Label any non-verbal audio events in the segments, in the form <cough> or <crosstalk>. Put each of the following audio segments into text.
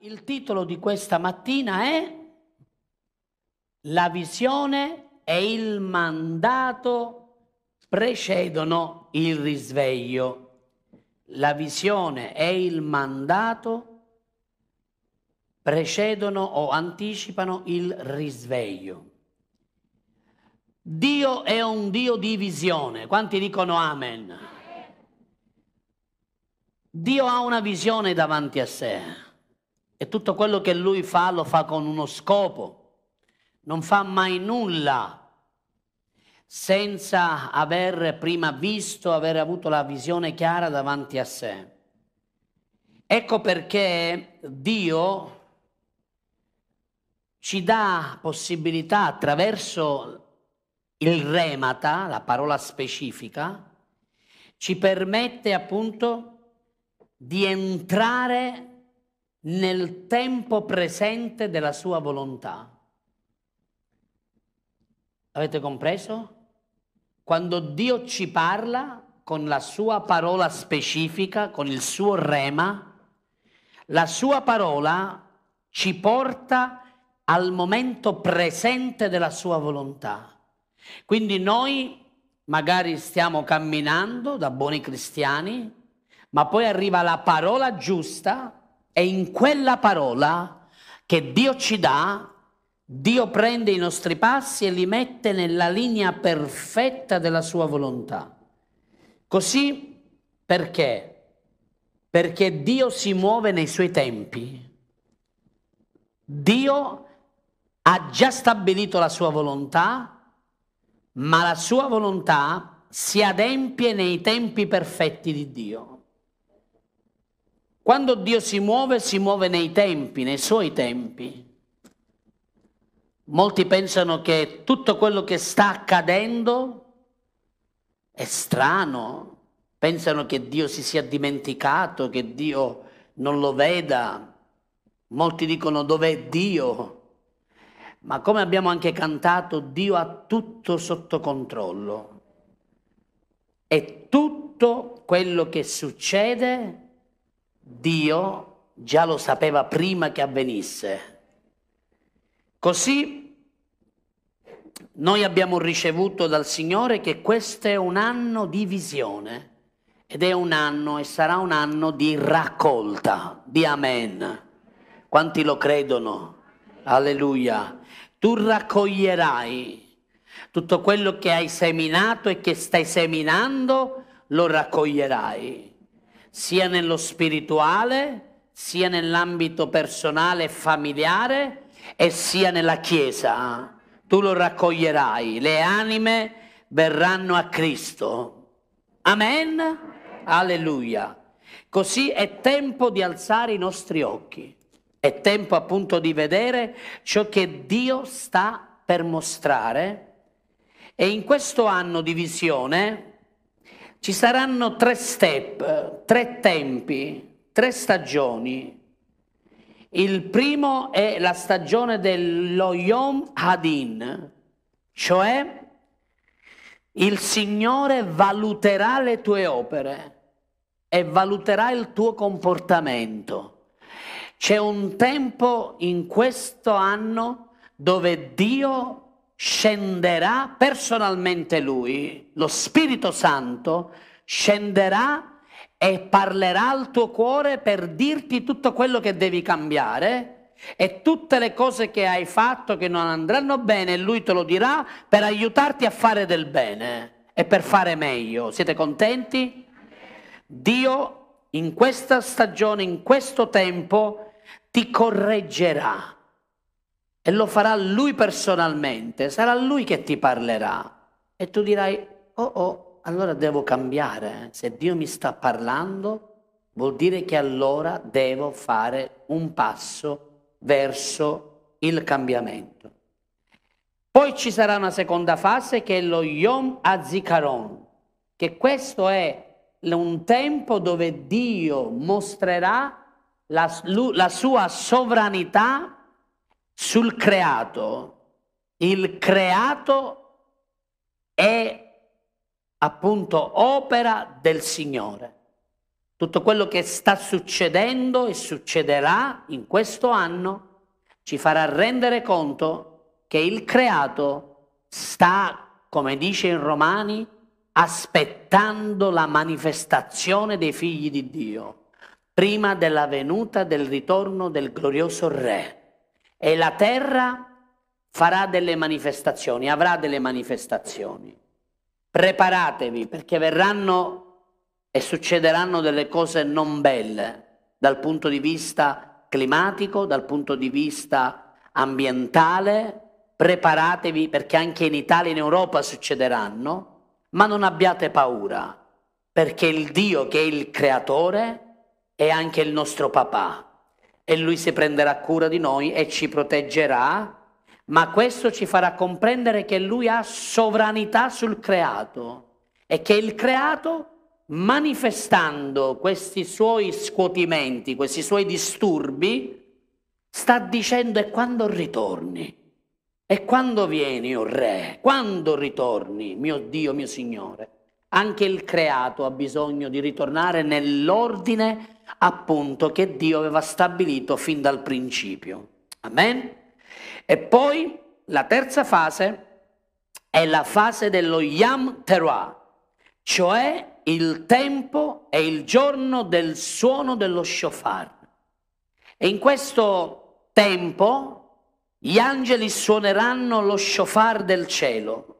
Il titolo di questa mattina è La visione e il mandato precedono il risveglio. La visione e il mandato precedono o anticipano il risveglio. Dio è un Dio di visione. Quanti dicono amen? Dio ha una visione davanti a sé e tutto quello che lui fa lo fa con uno scopo. Non fa mai nulla senza aver prima visto, aver avuto la visione chiara davanti a sé. Ecco perché Dio ci dà possibilità attraverso il remata, la parola specifica, ci permette appunto di entrare nel tempo presente della sua volontà. Avete compreso? Quando Dio ci parla con la sua parola specifica, con il suo rema, la sua parola ci porta al momento presente della sua volontà. Quindi noi magari stiamo camminando da buoni cristiani, ma poi arriva la parola giusta è in quella parola che Dio ci dà, Dio prende i nostri passi e li mette nella linea perfetta della sua volontà. Così perché? Perché Dio si muove nei suoi tempi. Dio ha già stabilito la sua volontà, ma la sua volontà si adempie nei tempi perfetti di Dio. Quando Dio si muove, si muove nei tempi, nei suoi tempi. Molti pensano che tutto quello che sta accadendo è strano, pensano che Dio si sia dimenticato, che Dio non lo veda. Molti dicono dov'è Dio? Ma come abbiamo anche cantato, Dio ha tutto sotto controllo. E tutto quello che succede Dio già lo sapeva prima che avvenisse. Così noi abbiamo ricevuto dal Signore che questo è un anno di visione ed è un anno e sarà un anno di raccolta, di amen. Quanti lo credono? Alleluia. Tu raccoglierai tutto quello che hai seminato e che stai seminando, lo raccoglierai sia nello spirituale, sia nell'ambito personale e familiare e sia nella Chiesa. Tu lo raccoglierai, le anime verranno a Cristo. Amen? Alleluia. Così è tempo di alzare i nostri occhi, è tempo appunto di vedere ciò che Dio sta per mostrare e in questo anno di visione ci saranno tre step, tre tempi, tre stagioni. Il primo è la stagione dello Yom Hadin, cioè il Signore valuterà le tue opere e valuterà il tuo comportamento. C'è un tempo in questo anno dove Dio scenderà personalmente lui, lo Spirito Santo scenderà e parlerà al tuo cuore per dirti tutto quello che devi cambiare e tutte le cose che hai fatto che non andranno bene, lui te lo dirà per aiutarti a fare del bene e per fare meglio. Siete contenti? Dio in questa stagione, in questo tempo, ti correggerà e lo farà lui personalmente, sarà lui che ti parlerà e tu dirai, oh oh, allora devo cambiare, se Dio mi sta parlando vuol dire che allora devo fare un passo verso il cambiamento. Poi ci sarà una seconda fase che è lo Yom Azikaron, che questo è un tempo dove Dio mostrerà la, la sua sovranità sul creato. Il creato è appunto opera del Signore. tutto quello che sta succedendo e succederà in questo anno ci farà rendere conto che il creato sta, come dice in Romani, aspettando la manifestazione dei figli di Dio prima della venuta del ritorno del glorioso Re. E la terra farà delle manifestazioni, avrà delle manifestazioni. Preparatevi perché verranno e succederanno delle cose non belle dal punto di vista climatico, dal punto di vista ambientale. Preparatevi perché anche in Italia e in Europa succederanno, ma non abbiate paura perché il Dio che è il creatore è anche il nostro papà e lui si prenderà cura di noi e ci proteggerà, ma questo ci farà comprendere che lui ha sovranità sul creato e che il creato manifestando questi suoi scuotimenti, questi suoi disturbi, sta dicendo e quando ritorni? E quando vieni, o oh re? Quando ritorni, mio Dio, mio Signore? Anche il creato ha bisogno di ritornare nell'ordine appunto che Dio aveva stabilito fin dal principio. Amen? E poi la terza fase è la fase dello Yam Teruah, cioè il tempo e il giorno del suono dello shofar. E in questo tempo gli angeli suoneranno lo shofar del cielo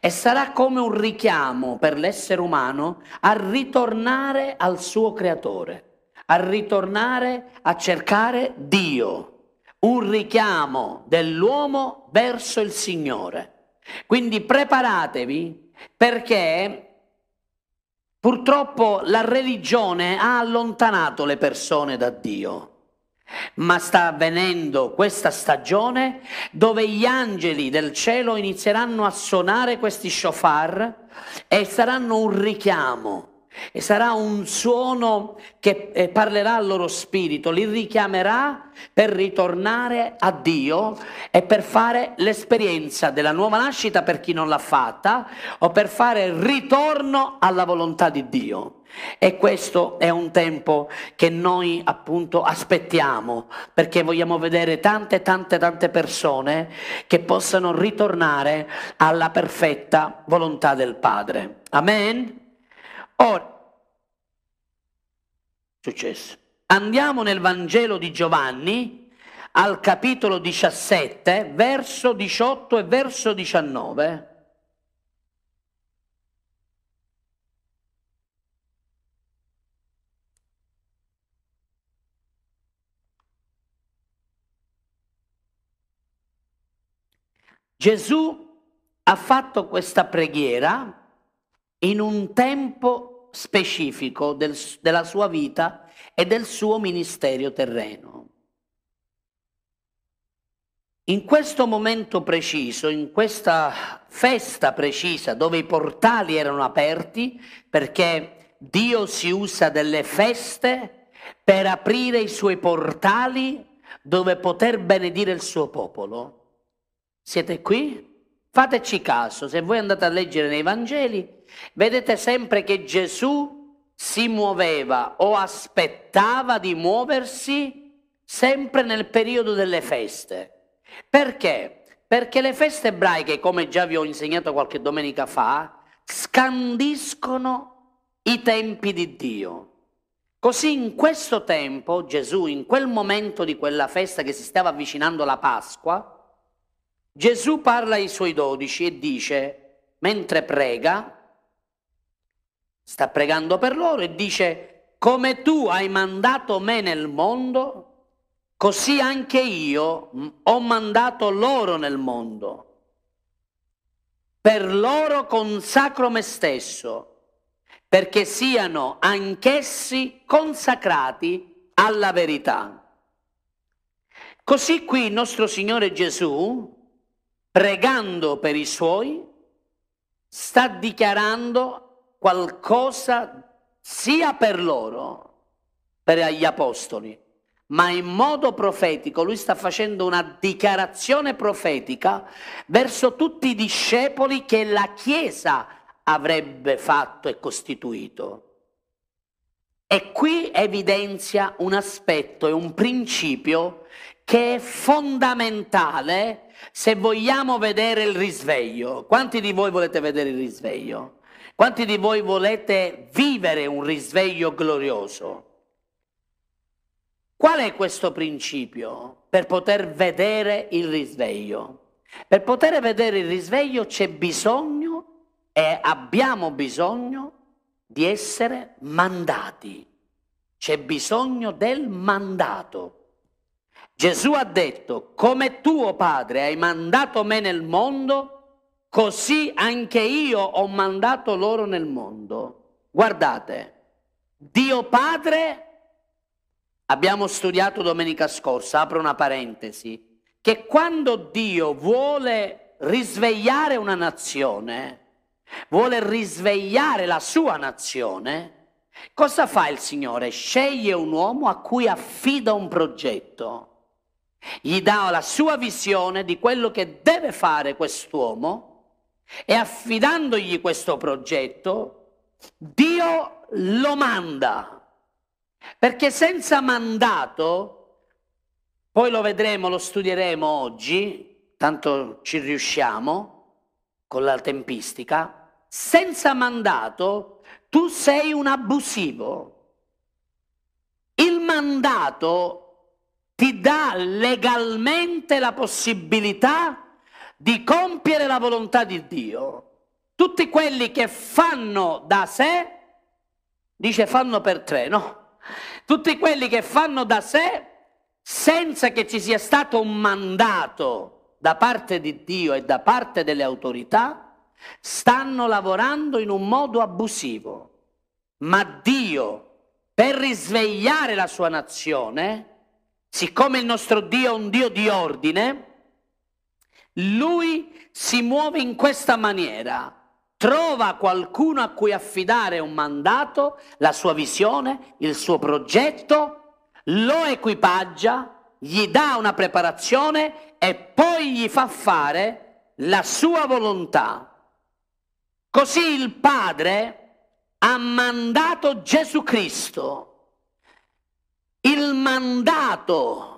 e sarà come un richiamo per l'essere umano a ritornare al suo creatore, a ritornare a cercare Dio, un richiamo dell'uomo verso il Signore. Quindi preparatevi perché purtroppo la religione ha allontanato le persone da Dio. Ma sta avvenendo questa stagione dove gli angeli del cielo inizieranno a suonare questi shofar e saranno un richiamo e sarà un suono che eh, parlerà al loro spirito, li richiamerà per ritornare a Dio e per fare l'esperienza della nuova nascita per chi non l'ha fatta o per fare ritorno alla volontà di Dio. E questo è un tempo che noi appunto aspettiamo perché vogliamo vedere tante tante tante persone che possano ritornare alla perfetta volontà del Padre. Amen. Ora, successo. Andiamo nel Vangelo di Giovanni al capitolo 17, verso 18 e verso 19. Gesù ha fatto questa preghiera in un tempo specifico del, della sua vita e del suo ministero terreno. In questo momento preciso, in questa festa precisa dove i portali erano aperti, perché Dio si usa delle feste per aprire i suoi portali dove poter benedire il suo popolo. Siete qui? Fateci caso, se voi andate a leggere nei Vangeli, vedete sempre che Gesù si muoveva o aspettava di muoversi sempre nel periodo delle feste. Perché? Perché le feste ebraiche, come già vi ho insegnato qualche domenica fa, scandiscono i tempi di Dio. Così in questo tempo Gesù, in quel momento di quella festa che si stava avvicinando la Pasqua, Gesù parla ai suoi dodici e dice, mentre prega, sta pregando per loro e dice, come tu hai mandato me nel mondo, così anche io ho mandato loro nel mondo. Per loro consacro me stesso, perché siano anch'essi consacrati alla verità. Così qui il nostro Signore Gesù pregando per i suoi, sta dichiarando qualcosa sia per loro, per gli apostoli, ma in modo profetico lui sta facendo una dichiarazione profetica verso tutti i discepoli che la Chiesa avrebbe fatto e costituito. E qui evidenzia un aspetto e un principio che è fondamentale se vogliamo vedere il risveglio. Quanti di voi volete vedere il risveglio? Quanti di voi volete vivere un risveglio glorioso? Qual è questo principio per poter vedere il risveglio? Per poter vedere il risveglio c'è bisogno e abbiamo bisogno di essere mandati. C'è bisogno del mandato. Gesù ha detto, come tuo Padre hai mandato me nel mondo, così anche io ho mandato loro nel mondo. Guardate, Dio Padre, abbiamo studiato domenica scorsa, apro una parentesi, che quando Dio vuole risvegliare una nazione, vuole risvegliare la sua nazione, cosa fa il Signore? Sceglie un uomo a cui affida un progetto gli dà la sua visione di quello che deve fare quest'uomo e affidandogli questo progetto, Dio lo manda. Perché senza mandato, poi lo vedremo, lo studieremo oggi, tanto ci riusciamo con la tempistica, senza mandato tu sei un abusivo. Il mandato ti dà legalmente la possibilità di compiere la volontà di Dio. Tutti quelli che fanno da sé, dice fanno per tre, no? Tutti quelli che fanno da sé senza che ci sia stato un mandato da parte di Dio e da parte delle autorità, stanno lavorando in un modo abusivo. Ma Dio, per risvegliare la sua nazione, siccome il nostro Dio è un Dio di ordine, lui si muove in questa maniera. Trova qualcuno a cui affidare un mandato, la sua visione, il suo progetto, lo equipaggia, gli dà una preparazione e poi gli fa fare la sua volontà. Così il Padre ha mandato Gesù Cristo il mandato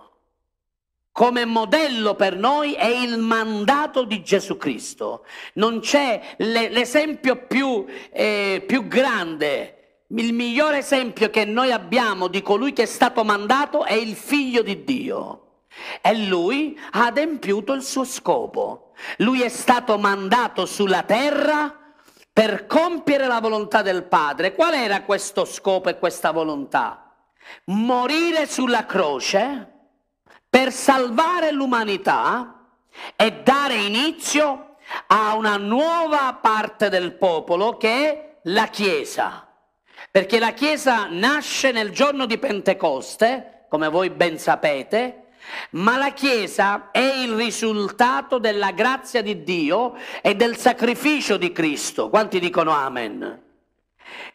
come modello per noi è il mandato di Gesù Cristo. Non c'è l'esempio più, eh, più grande, il migliore esempio che noi abbiamo di colui che è stato mandato è il figlio di Dio. E lui ha adempiuto il suo scopo. Lui è stato mandato sulla terra per compiere la volontà del Padre. Qual era questo scopo e questa volontà? Morire sulla croce per salvare l'umanità e dare inizio a una nuova parte del popolo che è la Chiesa. Perché la Chiesa nasce nel giorno di Pentecoste, come voi ben sapete, ma la Chiesa è il risultato della grazia di Dio e del sacrificio di Cristo. Quanti dicono Amen?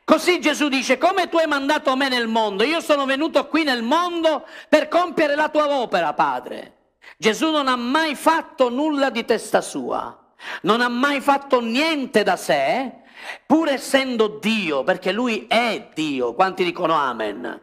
Così Gesù dice, come tu hai mandato me nel mondo, io sono venuto qui nel mondo per compiere la tua opera, Padre. Gesù non ha mai fatto nulla di testa sua, non ha mai fatto niente da sé, pur essendo Dio, perché lui è Dio. Quanti dicono amen?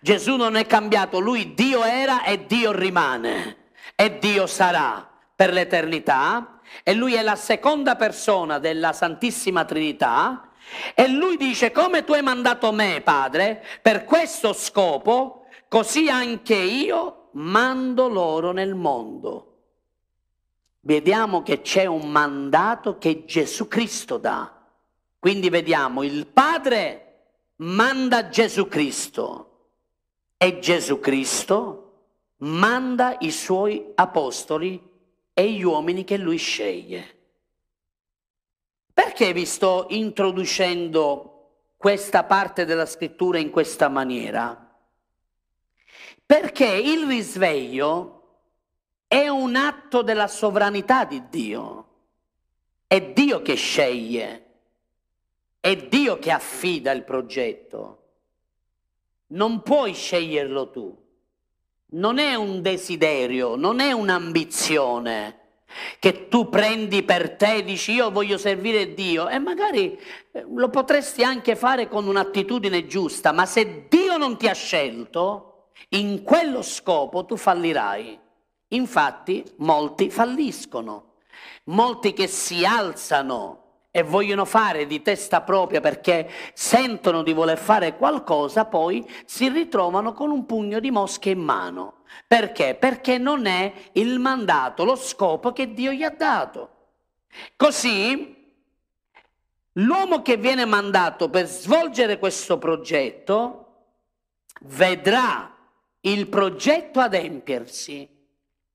Gesù non è cambiato, lui Dio era e Dio rimane e Dio sarà per l'eternità e lui è la seconda persona della Santissima Trinità e lui dice, come tu hai mandato me, Padre, per questo scopo, così anche io mando loro nel mondo. Vediamo che c'è un mandato che Gesù Cristo dà. Quindi vediamo, il Padre manda Gesù Cristo e Gesù Cristo manda i suoi apostoli e gli uomini che lui sceglie. Perché vi sto introducendo questa parte della scrittura in questa maniera? Perché il risveglio è un atto della sovranità di Dio. È Dio che sceglie, è Dio che affida il progetto. Non puoi sceglierlo tu. Non è un desiderio, non è un'ambizione che tu prendi per te, dici io voglio servire Dio e magari eh, lo potresti anche fare con un'attitudine giusta, ma se Dio non ti ha scelto, in quello scopo tu fallirai. Infatti molti falliscono, molti che si alzano e vogliono fare di testa propria perché sentono di voler fare qualcosa, poi si ritrovano con un pugno di mosche in mano. Perché? Perché non è il mandato, lo scopo che Dio gli ha dato. Così l'uomo che viene mandato per svolgere questo progetto vedrà il progetto adempiersi.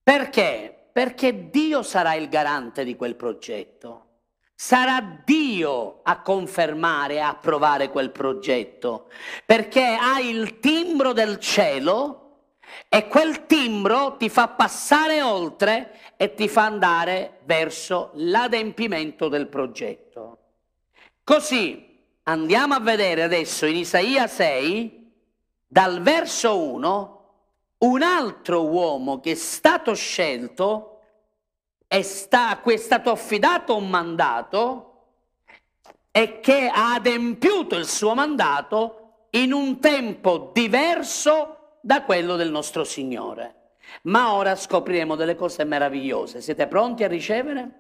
Perché? Perché Dio sarà il garante di quel progetto. Sarà Dio a confermare e approvare quel progetto, perché ha il timbro del cielo e quel timbro ti fa passare oltre e ti fa andare verso l'adempimento del progetto. Così andiamo a vedere adesso in Isaia 6, dal verso 1, un altro uomo che è stato scelto è sta, è stato affidato un mandato e che ha adempiuto il suo mandato in un tempo diverso da quello del nostro Signore. Ma ora scopriremo delle cose meravigliose. Siete pronti a ricevere?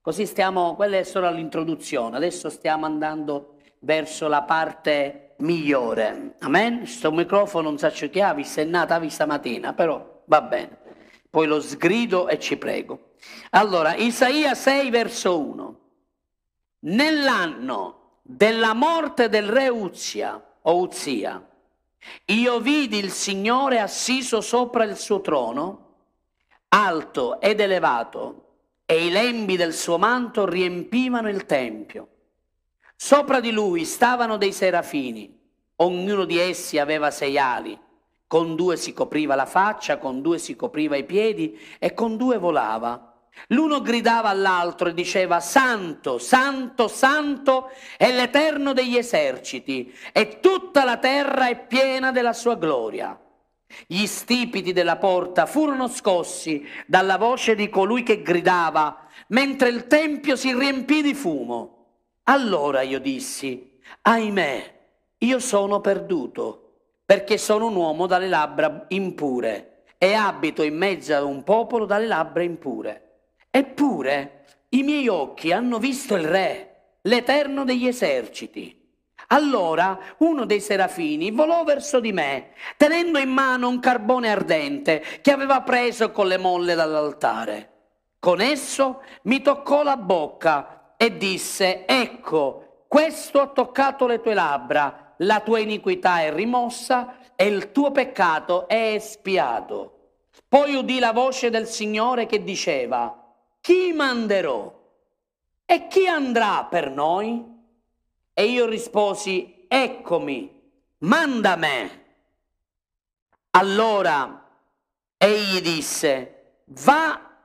Così stiamo, quella è solo l'introduzione, adesso stiamo andando verso la parte migliore. Amen? Questo microfono non so che ha, è nata stamattina, però va bene. Poi lo sgrido e ci prego. Allora, Isaia 6 verso 1. Nell'anno della morte del re Uzia, o Uzia, io vidi il Signore assiso sopra il suo trono, alto ed elevato, e i lembi del suo manto riempivano il tempio. Sopra di lui stavano dei serafini, ognuno di essi aveva sei ali, con due si copriva la faccia, con due si copriva i piedi e con due volava. L'uno gridava all'altro e diceva, Santo, Santo, Santo è l'Eterno degli eserciti e tutta la terra è piena della sua gloria. Gli stipiti della porta furono scossi dalla voce di colui che gridava, mentre il tempio si riempì di fumo. Allora io dissi, ahimè, io sono perduto, perché sono un uomo dalle labbra impure e abito in mezzo a un popolo dalle labbra impure. Eppure i miei occhi hanno visto il Re, l'Eterno degli eserciti. Allora uno dei serafini volò verso di me, tenendo in mano un carbone ardente che aveva preso con le molle dall'altare. Con esso mi toccò la bocca e disse, ecco, questo ha toccato le tue labbra, la tua iniquità è rimossa e il tuo peccato è espiato. Poi udì la voce del Signore che diceva, chi manderò? E chi andrà per noi? E io risposi, eccomi, manda me. Allora egli disse, va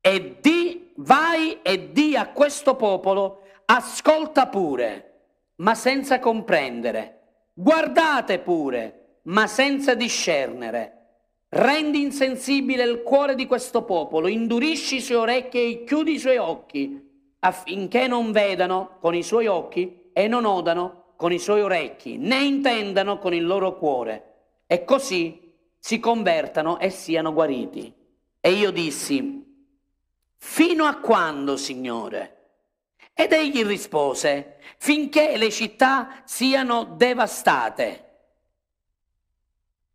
e di, vai e di a questo popolo, ascolta pure, ma senza comprendere, guardate pure, ma senza discernere Rendi insensibile il cuore di questo popolo, indurisci i suoi orecchi e chiudi i suoi occhi, affinché non vedano con i suoi occhi e non odano con i suoi orecchi, né intendano con il loro cuore, e così si convertano e siano guariti. E io dissi, fino a quando, Signore? Ed egli rispose, finché le città siano devastate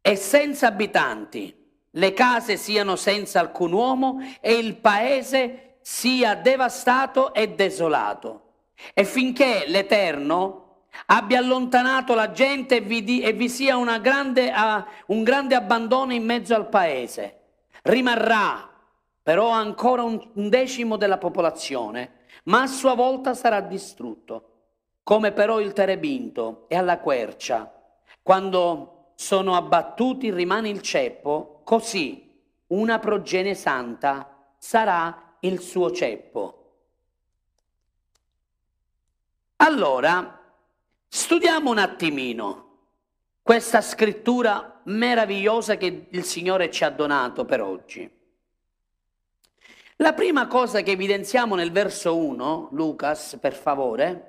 e senza abitanti, le case siano senza alcun uomo e il paese sia devastato e desolato. E finché l'Eterno abbia allontanato la gente e vi, di, e vi sia grande, uh, un grande abbandono in mezzo al paese, rimarrà però ancora un, un decimo della popolazione, ma a sua volta sarà distrutto, come però il terebinto e alla quercia, quando sono abbattuti rimane il ceppo, così una progenie santa sarà il suo ceppo. Allora, studiamo un attimino questa scrittura meravigliosa che il Signore ci ha donato per oggi. La prima cosa che evidenziamo nel verso 1, Lucas, per favore,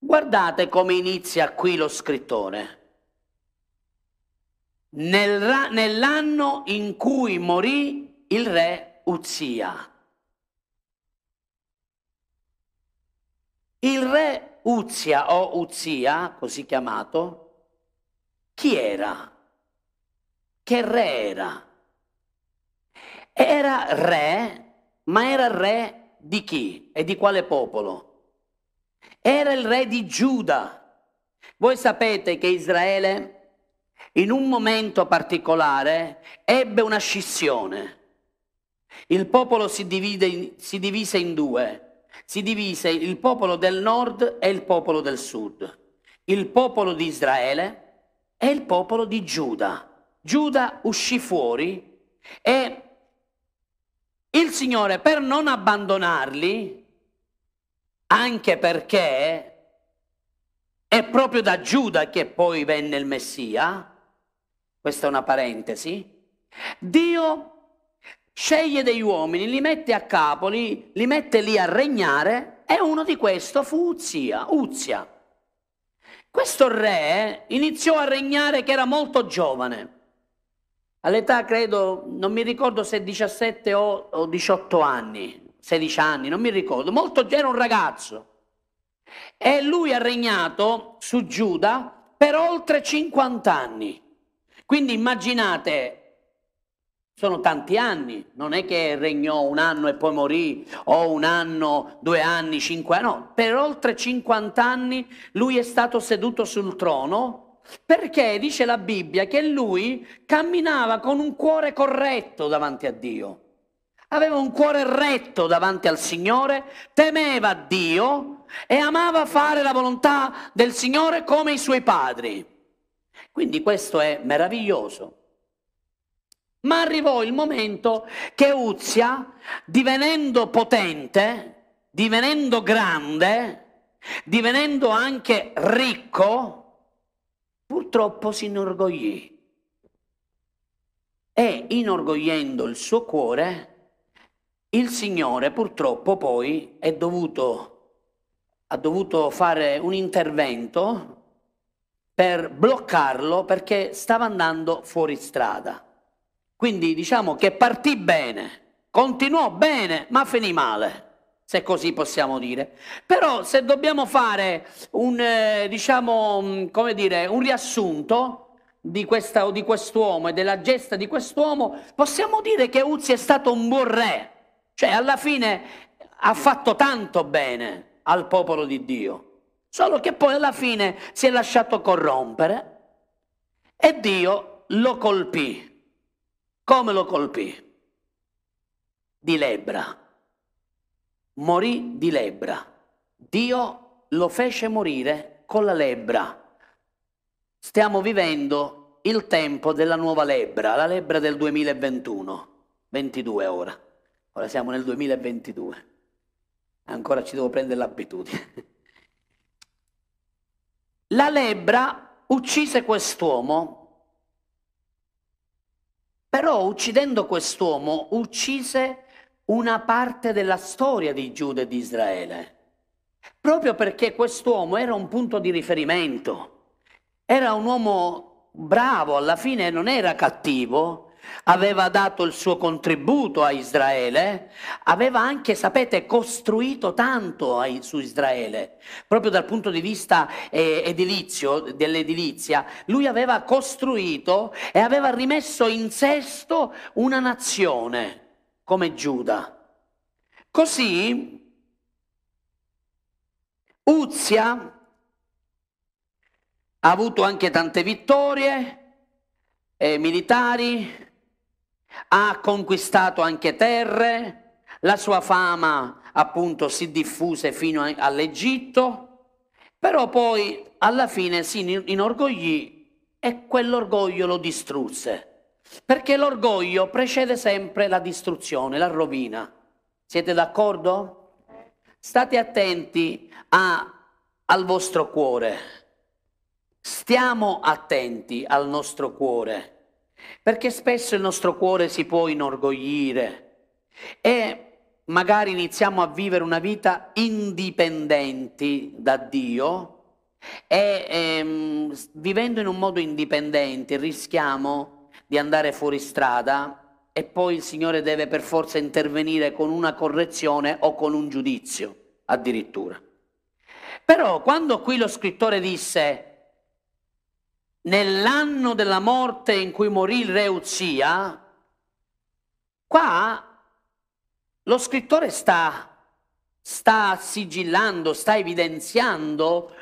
guardate come inizia qui lo scrittore. Nel, nell'anno in cui morì il re Uzia. Il re Uzia o Uzia, così chiamato, chi era? Che re era? Era re, ma era re di chi e di quale popolo? Era il re di Giuda. Voi sapete che Israele in un momento particolare ebbe una scissione. Il popolo si, divide, si divise in due si divise il popolo del nord e il popolo del sud, il popolo di Israele e il popolo di Giuda. Giuda uscì fuori e il Signore per non abbandonarli, anche perché è proprio da Giuda che poi venne il Messia, questa è una parentesi, Dio sceglie degli uomini, li mette a capo, li, mette lì a regnare e uno di questi fu Uzia, Uzia. Questo re iniziò a regnare che era molto giovane, all'età credo, non mi ricordo se 17 o, o 18 anni, 16 anni, non mi ricordo, molto era un ragazzo. E lui ha regnato su Giuda per oltre 50 anni. Quindi immaginate sono tanti anni, non è che regnò un anno e poi morì, o un anno, due anni, cinque anni, no, per oltre 50 anni lui è stato seduto sul trono perché dice la Bibbia che lui camminava con un cuore corretto davanti a Dio. Aveva un cuore retto davanti al Signore, temeva Dio e amava fare la volontà del Signore come i suoi padri. Quindi questo è meraviglioso. Ma arrivò il momento che Uzia, divenendo potente, divenendo grande, divenendo anche ricco, purtroppo si inorgoglì. E inorgogliendo il suo cuore, il Signore purtroppo poi dovuto, ha dovuto fare un intervento per bloccarlo perché stava andando fuori strada. Quindi diciamo che partì bene, continuò bene, ma finì male se così possiamo dire. Però se dobbiamo fare un, eh, diciamo, mm, come dire, un riassunto di, questa, di quest'uomo e della gesta di quest'uomo, possiamo dire che Uzzi è stato un buon re, cioè alla fine ha fatto tanto bene al popolo di Dio, solo che poi alla fine si è lasciato corrompere e Dio lo colpì. Come lo colpì? Di lebbra. Morì di lebbra. Dio lo fece morire con la lebbra. Stiamo vivendo il tempo della nuova lebbra, la lebbra del 2021, 22 ora. Ora siamo nel 2022. Ancora ci devo prendere l'abitudine. <laughs> La lebbra uccise quest'uomo però uccidendo quest'uomo uccise una parte della storia di Giuda e di Israele, proprio perché quest'uomo era un punto di riferimento, era un uomo bravo, alla fine non era cattivo, aveva dato il suo contributo a Israele, aveva anche, sapete, costruito tanto su Israele, proprio dal punto di vista eh, edilizio, dell'edilizia, lui aveva costruito e aveva rimesso in sesto una nazione come Giuda. Così Uzia ha avuto anche tante vittorie eh, militari, ha conquistato anche terre, la sua fama appunto si diffuse fino all'Egitto, però poi alla fine si inorgoglì e quell'orgoglio lo distrusse, perché l'orgoglio precede sempre la distruzione, la rovina. Siete d'accordo? State attenti a, al vostro cuore, stiamo attenti al nostro cuore Perché spesso il nostro cuore si può inorgoglire e magari iniziamo a vivere una vita indipendenti da Dio e ehm, vivendo in un modo indipendente rischiamo di andare fuori strada e poi il Signore deve per forza intervenire con una correzione o con un giudizio addirittura. Però quando qui lo scrittore disse nell'anno della morte in cui morì il re Uzia, qua lo scrittore sta, sta sigillando, sta evidenziando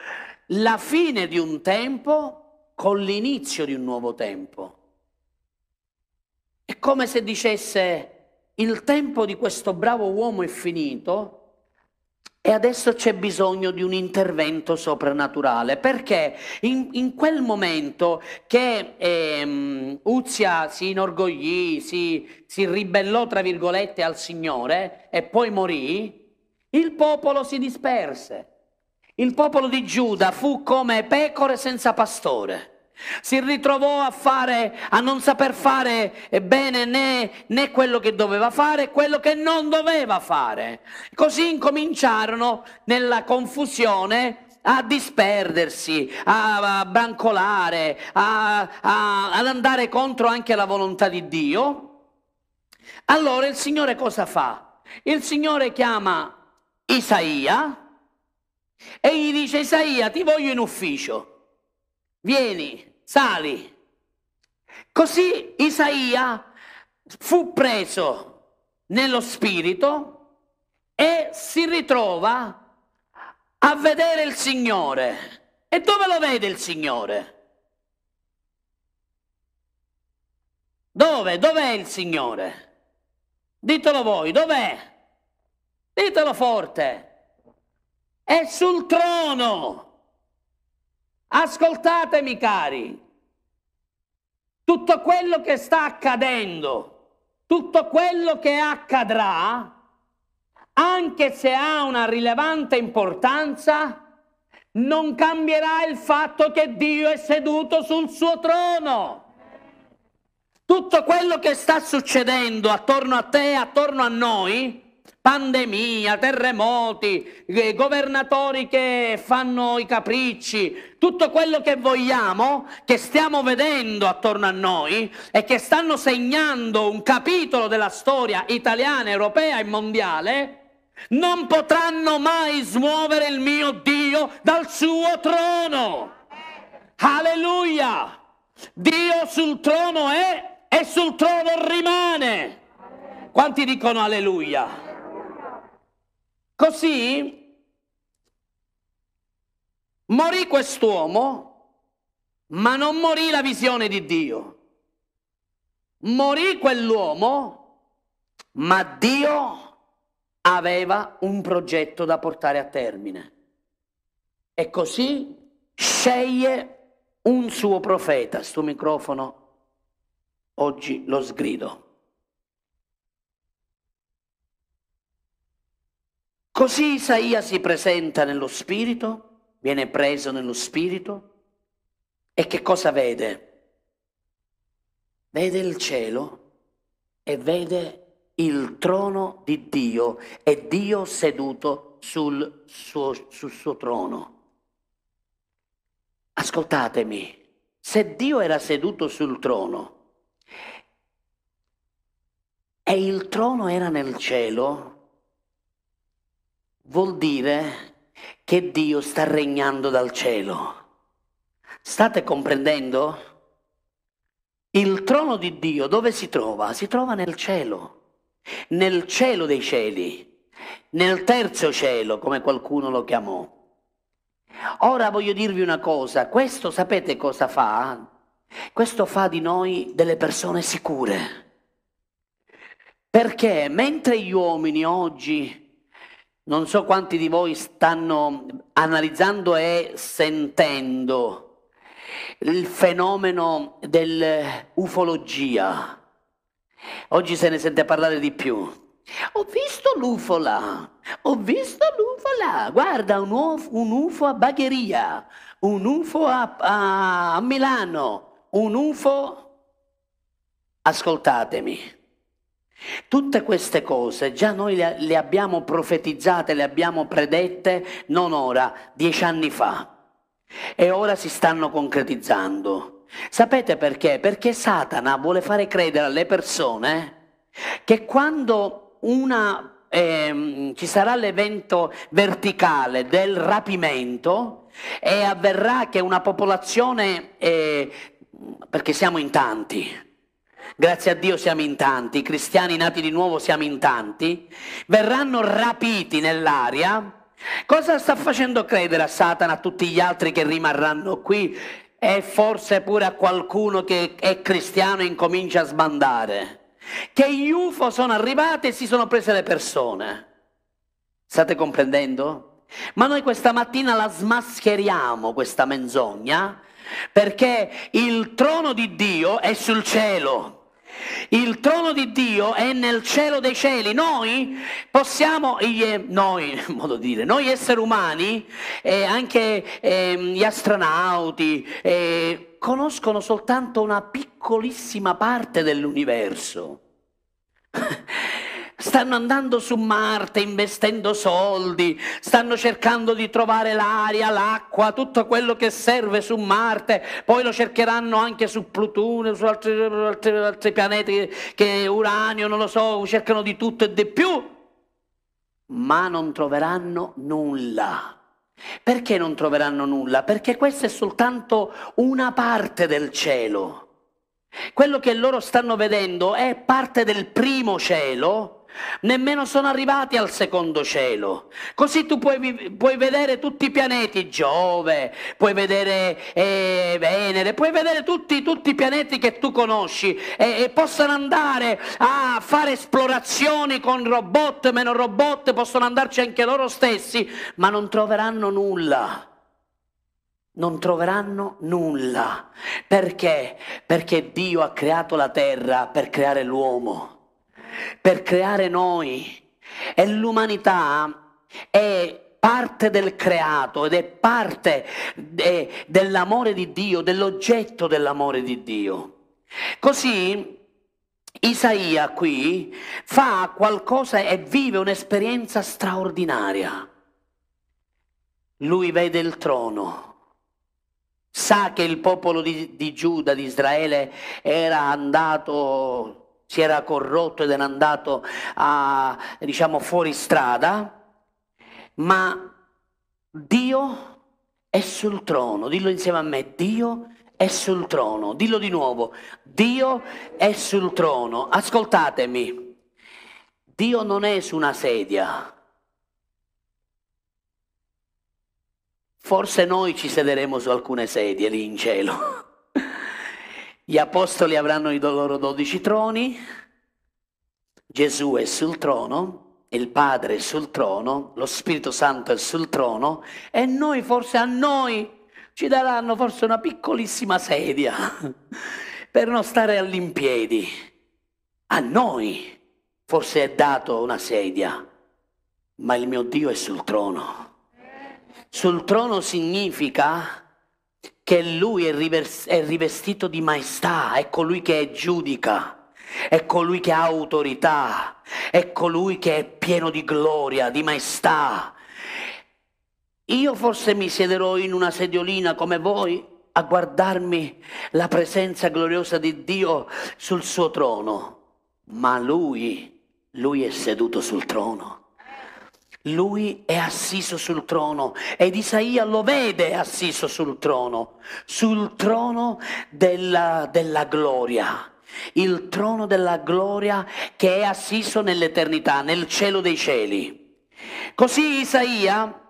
la fine di un tempo con l'inizio di un nuovo tempo. È come se dicesse il tempo di questo bravo uomo è finito e adesso c'è bisogno di un intervento soprannaturale, perché in, in quel momento che ehm, Uzia si inorgoglì, si, si ribellò, tra virgolette, al Signore e poi morì, il popolo si disperse. Il popolo di Giuda fu come pecore senza pastore. Si ritrovò a, fare, a non saper fare bene né, né quello che doveva fare quello che non doveva fare. Così incominciarono nella confusione a disperdersi, a, a brancolare, a, a, ad andare contro anche la volontà di Dio. Allora il Signore cosa fa? Il Signore chiama Isaia e gli dice Isaia ti voglio in ufficio vieni, sali. Così Isaia fu preso nello spirito e si ritrova a vedere il Signore. E dove lo vede il Signore? Dove? Dov'è il Signore? Ditelo voi, dov'è? Ditelo forte. È sul trono. Ascoltatemi cari, tutto quello che sta accadendo, tutto quello che accadrà, anche se ha una rilevante importanza, non cambierà il fatto che Dio è seduto sul suo trono. Tutto quello che sta succedendo attorno a te, attorno a noi, pandemia, terremoti, eh, governatori che fanno i capricci, tutto quello che vogliamo, che stiamo vedendo attorno a noi e che stanno segnando un capitolo della storia italiana, europea e mondiale, non potranno mai smuovere il mio Dio dal suo trono. Alleluia! Dio sul trono è e sul trono rimane. Quanti dicono alleluia? Così morì quest'uomo, ma non morì la visione di Dio. Morì quell'uomo, ma Dio aveva un progetto da portare a termine. E così sceglie un suo profeta. Sto microfono oggi lo sgrido. Così Isaia si presenta nello spirito, viene preso nello spirito e che cosa vede? Vede il cielo e vede il trono di Dio e Dio seduto sul suo, sul suo trono. Ascoltatemi, se Dio era seduto sul trono e il trono era nel cielo, vuol dire che Dio sta regnando dal cielo. State comprendendo? Il trono di Dio dove si trova? Si trova nel cielo, nel cielo dei cieli, nel terzo cielo, come qualcuno lo chiamò. Ora voglio dirvi una cosa, questo sapete cosa fa? Questo fa di noi delle persone sicure. Perché mentre gli uomini oggi non so quanti di voi stanno analizzando e sentendo il fenomeno dell'ufologia. Oggi se ne sente parlare di più. Ho visto l'UFO là, ho visto l'UFO là, guarda un UFO, un UFO a Bagheria, un UFO a, a Milano, un UFO... ascoltatemi, tutte queste cose già noi le, le abbiamo profetizzate, le abbiamo predette non ora, dieci anni fa e ora si stanno concretizzando. Sapete perché? Perché Satana vuole fare credere alle persone che quando una, eh, ci sarà l'evento verticale del rapimento e avverrà che una popolazione, eh, perché siamo in tanti, grazie a Dio siamo in tanti, i cristiani nati di nuovo siamo in tanti, verranno rapiti nell'aria. Cosa sta facendo credere a Satana a tutti gli altri che rimarranno qui e forse pure a qualcuno che è cristiano e incomincia a sbandare? Che gli UFO sono arrivati e si sono prese le persone. State comprendendo? Ma noi questa mattina la smascheriamo, questa menzogna, perché il trono di Dio è sul cielo. Il trono di Dio è nel cielo dei cieli. Noi possiamo, noi, <laughs> modo di dire, noi esseri umani, e anche eh, gli astronauti, eh, conoscono soltanto una piccolissima parte dell'universo. <laughs> Stanno andando su Marte investendo soldi, stanno cercando di trovare l'aria, l'acqua, tutto quello che serve su Marte, poi lo cercheranno anche su Plutone, su altri, altri, altri pianeti che Uranio, non lo so, cercano di tutto e di più, ma non troveranno nulla. Perché non troveranno nulla? Perché questa è soltanto una parte del cielo. Quello che loro stanno vedendo è parte del primo cielo, nemmeno sono arrivati al secondo cielo. Così tu puoi, puoi vedere tutti i pianeti, Giove, puoi vedere eh, Venere, puoi vedere tutti, tutti, i pianeti che tu conosci e, e possono andare a fare esplorazioni con robot, meno robot, possono andarci anche loro stessi, ma non troveranno nulla non troveranno nulla. Perché? Perché Dio ha creato la terra per creare l'uomo, per creare noi. E l'umanità è parte del creato ed è parte de, dell'amore di Dio, dell'oggetto dell'amore di Dio. Così Isaia qui fa qualcosa e vive un'esperienza straordinaria. Lui vede il trono sa che il popolo di, di Giuda, di Israele, era andato, si era corrotto ed era andato a, diciamo, fuori strada, ma Dio è sul trono, dillo insieme a me, Dio è sul trono, dillo di nuovo, Dio è sul trono, ascoltatemi, Dio non è su una sedia, Forse noi ci sederemo su alcune sedie lì in cielo. <laughs> Gli apostoli avranno i loro dodici troni, Gesù è sul trono, il Padre è sul trono, lo Spirito Santo è sul trono e noi forse a noi ci daranno forse una piccolissima sedia <laughs> per non stare all'impiedi. A noi forse è dato una sedia, ma il mio Dio è sul trono sul trono significa che lui è, rivers- è rivestito di maestà, è colui che giudica, è colui che ha autorità, è colui che è pieno di gloria, di maestà. Io forse mi siederò in una sediolina come voi a guardarmi la presenza gloriosa di Dio sul suo trono, ma lui, lui è seduto sul trono. Lui è assiso sul trono ed Isaia lo vede assiso sul trono, sul trono della, della gloria, il trono della gloria che è assiso nell'eternità, nel cielo dei cieli. Così Isaia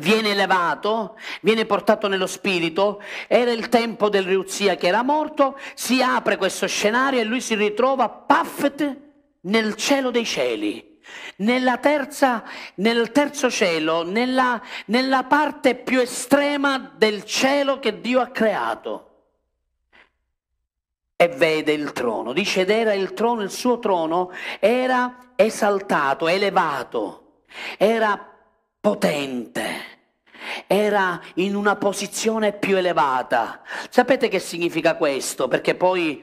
viene elevato, viene portato nello spirito, era il tempo del Riuzia che era morto, si apre questo scenario e lui si ritrova paffet nel cielo dei cieli nella terza, nel terzo cielo, nella, nella parte più estrema del cielo che Dio ha creato. E vede il trono, dice ed era il trono, il suo trono era esaltato, elevato, era potente era in una posizione più elevata. Sapete che significa questo? Perché poi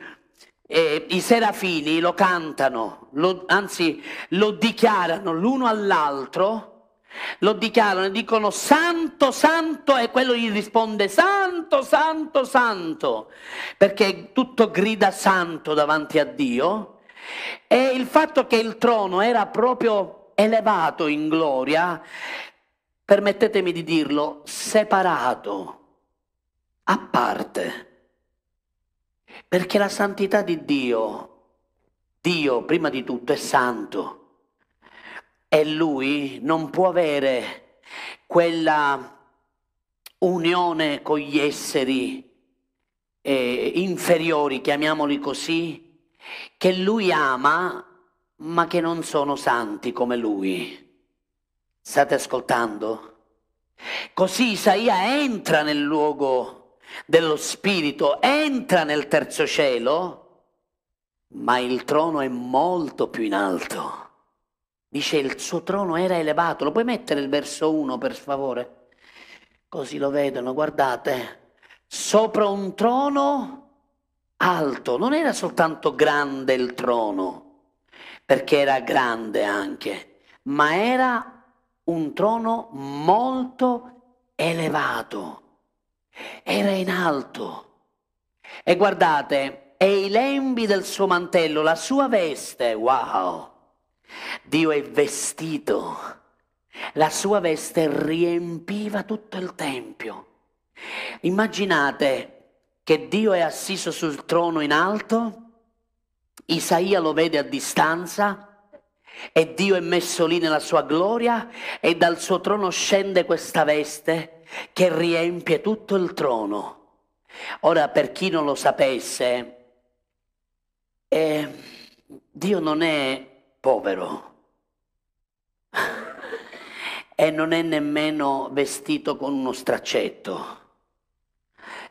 eh, i serafini lo cantano, lo, anzi lo dichiarano l'uno all'altro, lo dichiarano e dicono santo, santo e quello gli risponde santo, santo, santo, perché tutto grida santo davanti a Dio. E il fatto che il trono era proprio elevato in gloria, permettetemi di dirlo, separato, a parte perché la santità di Dio, Dio prima di tutto è santo e lui non può avere quella unione con gli esseri eh, inferiori, chiamiamoli così, che lui ama ma che non sono santi come lui. State ascoltando? Così Isaia entra nel luogo dello Spirito entra nel terzo cielo, ma il trono è molto più in alto. Dice il suo trono era elevato. Lo puoi mettere il verso 1 per favore? Così lo vedono, guardate. Sopra un trono alto, non era soltanto grande il trono, perché era grande anche, ma era un trono molto elevato era in alto. E guardate, e i lembi del suo mantello, la sua veste, wow, Dio è vestito. La sua veste riempiva tutto il tempio. Immaginate che Dio è assiso sul trono in alto, Isaia lo vede a distanza e Dio è messo lì nella sua gloria e dal suo trono scende questa veste che riempie tutto il trono. Ora, per chi non lo sapesse, eh, Dio non è povero <laughs> e non è nemmeno vestito con uno straccetto.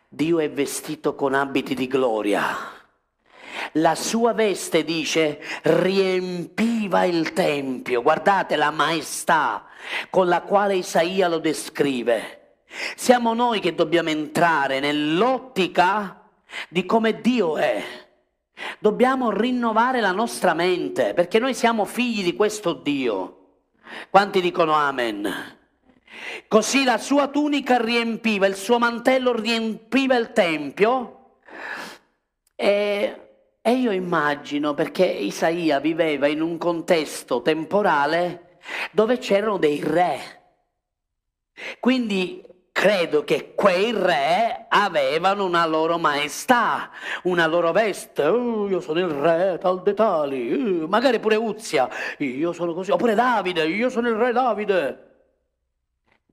Dio è vestito con abiti di gloria. La sua veste, dice, riempiva il tempio. Guardate la maestà con la quale Isaia lo descrive. Siamo noi che dobbiamo entrare nell'ottica di come Dio è. Dobbiamo rinnovare la nostra mente perché noi siamo figli di questo Dio. Quanti dicono amen? Così la sua tunica riempiva, il suo mantello riempiva il tempio e, e io immagino perché Isaia viveva in un contesto temporale dove c'erano dei re. Quindi credo che quei re avevano una loro maestà, una loro veste. Oh, io sono il re tal de tali, uh, magari pure Uzia, io sono così, oppure Davide, io sono il re Davide.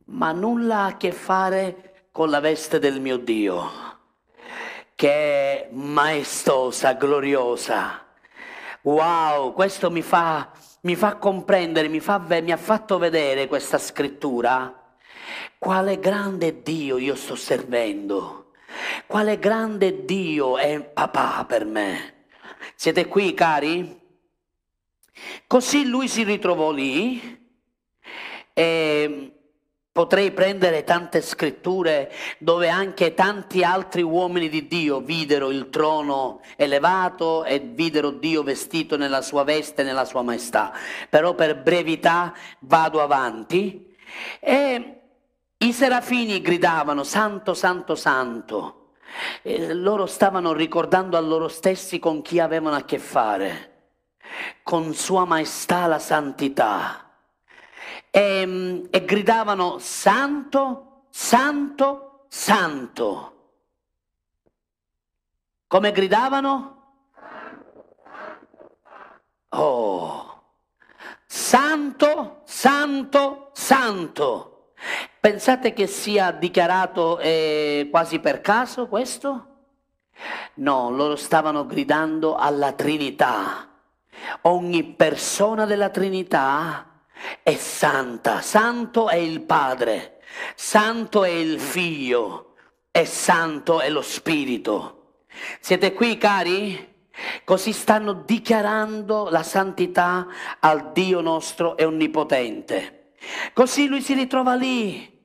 Ma nulla a che fare con la veste del mio Dio, che è maestosa, gloriosa. Wow, questo mi fa, mi fa comprendere, mi, fa, mi ha fatto vedere questa scrittura quale grande Dio io sto servendo, quale grande Dio è papà per me. Siete qui, cari? Così lui si ritrovò lì e potrei prendere tante scritture dove anche tanti altri uomini di Dio videro il trono elevato e videro Dio vestito nella sua veste, nella sua maestà. Però per brevità vado avanti e i serafini gridavano santo, santo, santo. E loro stavano ricordando a loro stessi con chi avevano a che fare, con Sua Maestà la santità. E, e gridavano santo, santo, santo. Come gridavano? Oh, santo, santo, santo. Pensate che sia dichiarato eh, quasi per caso questo? No, loro stavano gridando alla Trinità. Ogni persona della Trinità è santa, santo è il Padre, santo è il Figlio e santo è lo Spirito. Siete qui cari? Così stanno dichiarando la santità al Dio nostro e onnipotente. Così lui si ritrova lì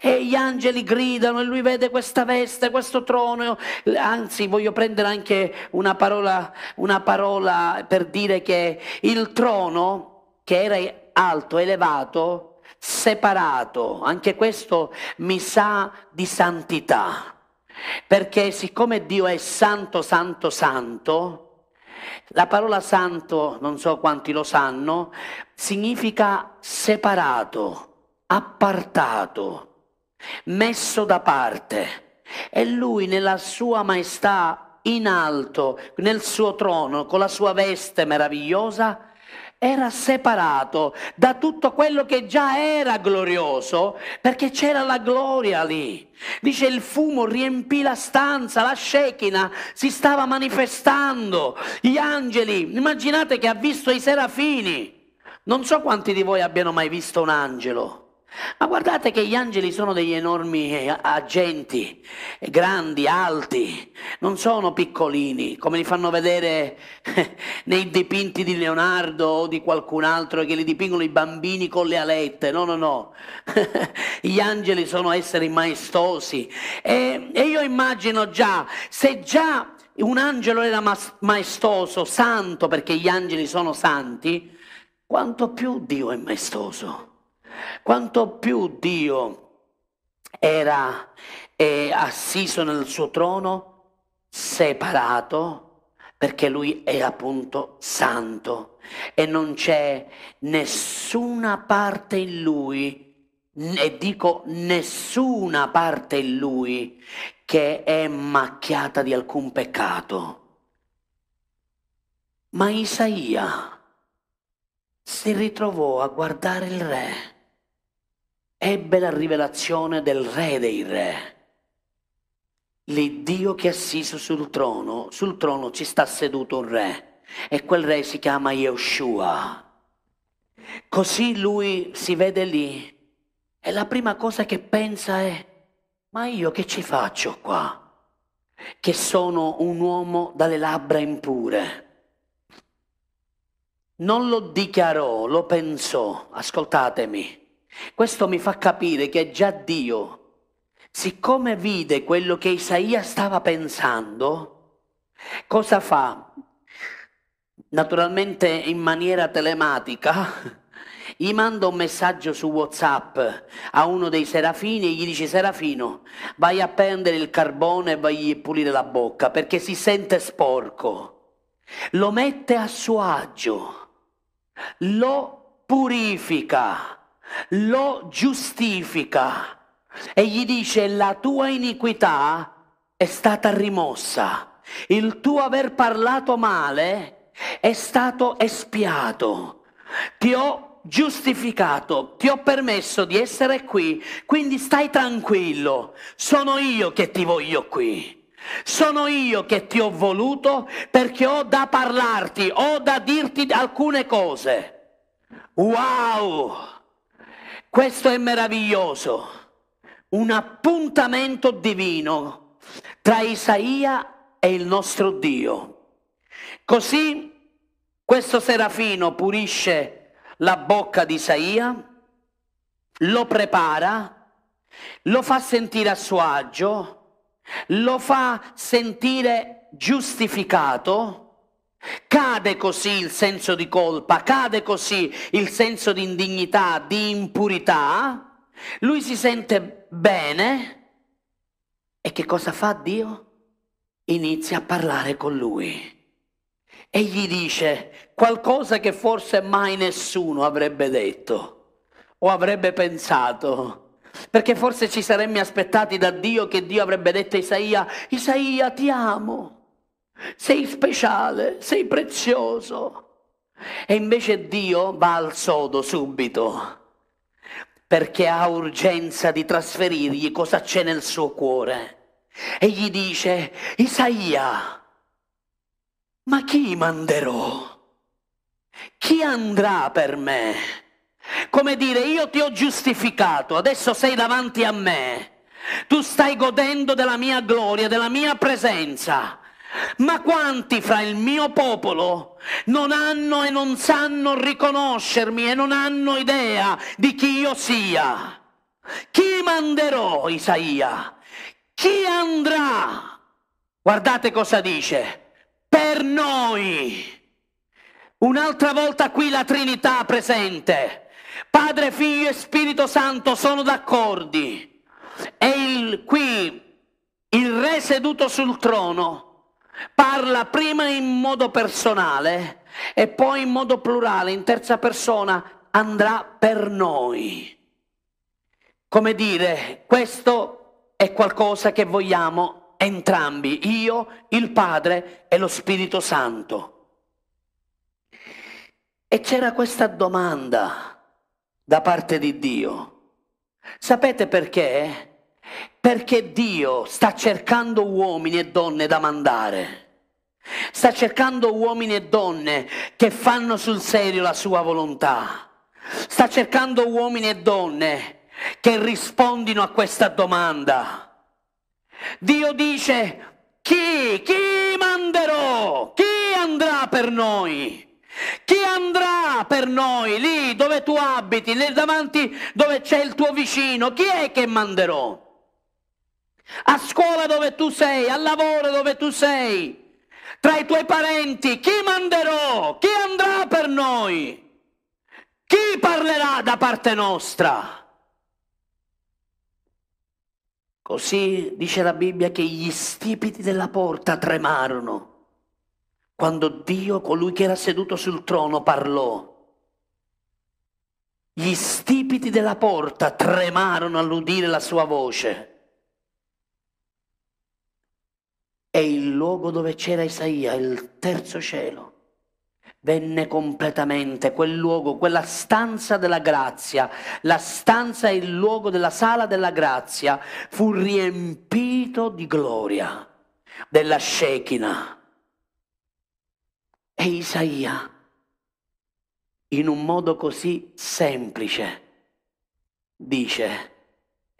E gli angeli gridano e lui vede questa veste, questo trono. Anzi, voglio prendere anche una parola, una parola per dire che il trono, che era alto, elevato, separato, anche questo mi sa di santità. Perché siccome Dio è santo, santo, santo, la parola santo, non so quanti lo sanno, significa separato, appartato, messo da parte. E lui nella sua maestà in alto, nel suo trono, con la sua veste meravigliosa, era separato da tutto quello che già era glorioso, perché c'era la gloria lì. Dice il fumo riempì la stanza, la Shekinah si stava manifestando, gli angeli, immaginate che ha visto i serafini. Non so quanti di voi abbiano mai visto un angelo. Ma guardate che gli angeli sono degli enormi eh, agenti, grandi, alti, non sono piccolini, come li fanno vedere nei dipinti di Leonardo o di qualcun altro che li dipingono i bambini con le alette. No, no, no. <laughs> Gli angeli sono esseri maestosi. E, e io immagino già, se già un angelo era maestoso, santo, perché gli angeli sono santi, quanto più Dio è maestoso. Quanto più Dio era eh, assiso nel suo trono, separato, perché lui è appunto santo e non c'è nessuna parte in lui, e dico nessuna parte in lui, che è macchiata di alcun peccato. Ma Isaia si ritrovò a guardare il re ebbe la rivelazione del re dei re. L'Iddio che è assiso sul trono, sul trono ci sta seduto un re e quel re si chiama Yeshua. Così lui si vede lì e la prima cosa che pensa è, ma io che ci faccio qua? Che sono un uomo dalle labbra impure. Non lo dichiarò, lo pensò, ascoltatemi questo mi fa capire che già Dio, siccome vide quello che Isaia stava pensando, cosa fa? Naturalmente in maniera telematica, gli manda un messaggio su WhatsApp a uno dei serafini e gli dice Serafino, vai a prendere il carbone e vai a pulire la bocca perché si sente sporco. Lo mette a suo agio, lo purifica lo giustifica e gli dice la tua iniquità è stata rimossa, il tuo aver parlato male è stato espiato, ti ho giustificato, ti ho permesso di essere qui, quindi stai tranquillo, sono io che ti voglio qui. Sono io che ti ho voluto perché ho da parlarti, ho da dirti alcune cose. Wow! Questo è meraviglioso, un appuntamento divino tra Isaia e il nostro Dio. Così questo serafino pulisce la bocca di Isaia, lo prepara, lo fa sentire a suo agio, lo fa sentire giustificato Cade così il senso di colpa, cade così il senso di indignità, di impurità, lui si sente bene e che cosa fa Dio? Inizia a parlare con lui e gli dice qualcosa che forse mai nessuno avrebbe detto o avrebbe pensato. Perché forse ci saremmo aspettati da Dio che Dio avrebbe detto a Isaia, Isaia ti amo, sei speciale, sei prezioso. E invece Dio va al sodo subito perché ha urgenza di trasferirgli cosa c'è nel suo cuore. E gli dice, Isaia, ma chi manderò? Chi andrà per me? Come dire, io ti ho giustificato, adesso sei davanti a me. Tu stai godendo della mia gloria, della mia presenza. Ma quanti fra il mio popolo non hanno e non sanno riconoscermi e non hanno idea di chi io sia? Chi manderò, Isaia? Chi andrà? Guardate cosa dice. Per noi. Un'altra volta qui la Trinità presente. Padre, Figlio e Spirito Santo sono d'accordo. E il, qui il Re seduto sul trono parla prima in modo personale e poi in modo plurale, in terza persona, andrà per noi. Come dire, questo è qualcosa che vogliamo entrambi, io, il Padre e lo Spirito Santo. E c'era questa domanda da parte di Dio. Sapete perché? Perché Dio sta cercando uomini e donne da mandare. Sta cercando uomini e donne che fanno sul serio la sua volontà. Sta cercando uomini e donne che rispondino a questa domanda. Dio dice, chi, chi manderò? Chi andrà per noi? Chi andrà per noi lì dove tu abiti, lì davanti dove c'è il tuo vicino? Chi è che manderò? A scuola dove tu sei, al lavoro dove tu sei, tra i tuoi parenti, chi manderò? Chi andrà per noi? Chi parlerà da parte nostra? Così dice la Bibbia che gli stipiti della porta tremarono quando Dio, colui che era seduto sul trono, parlò. Gli stipiti della porta tremarono all'udire la sua voce. E il luogo dove c'era Isaia, il terzo cielo, venne completamente quel luogo, quella stanza della grazia, la stanza e il luogo della sala della grazia. Fu riempito di gloria della Shekinah. E Isaia, in un modo così semplice, dice,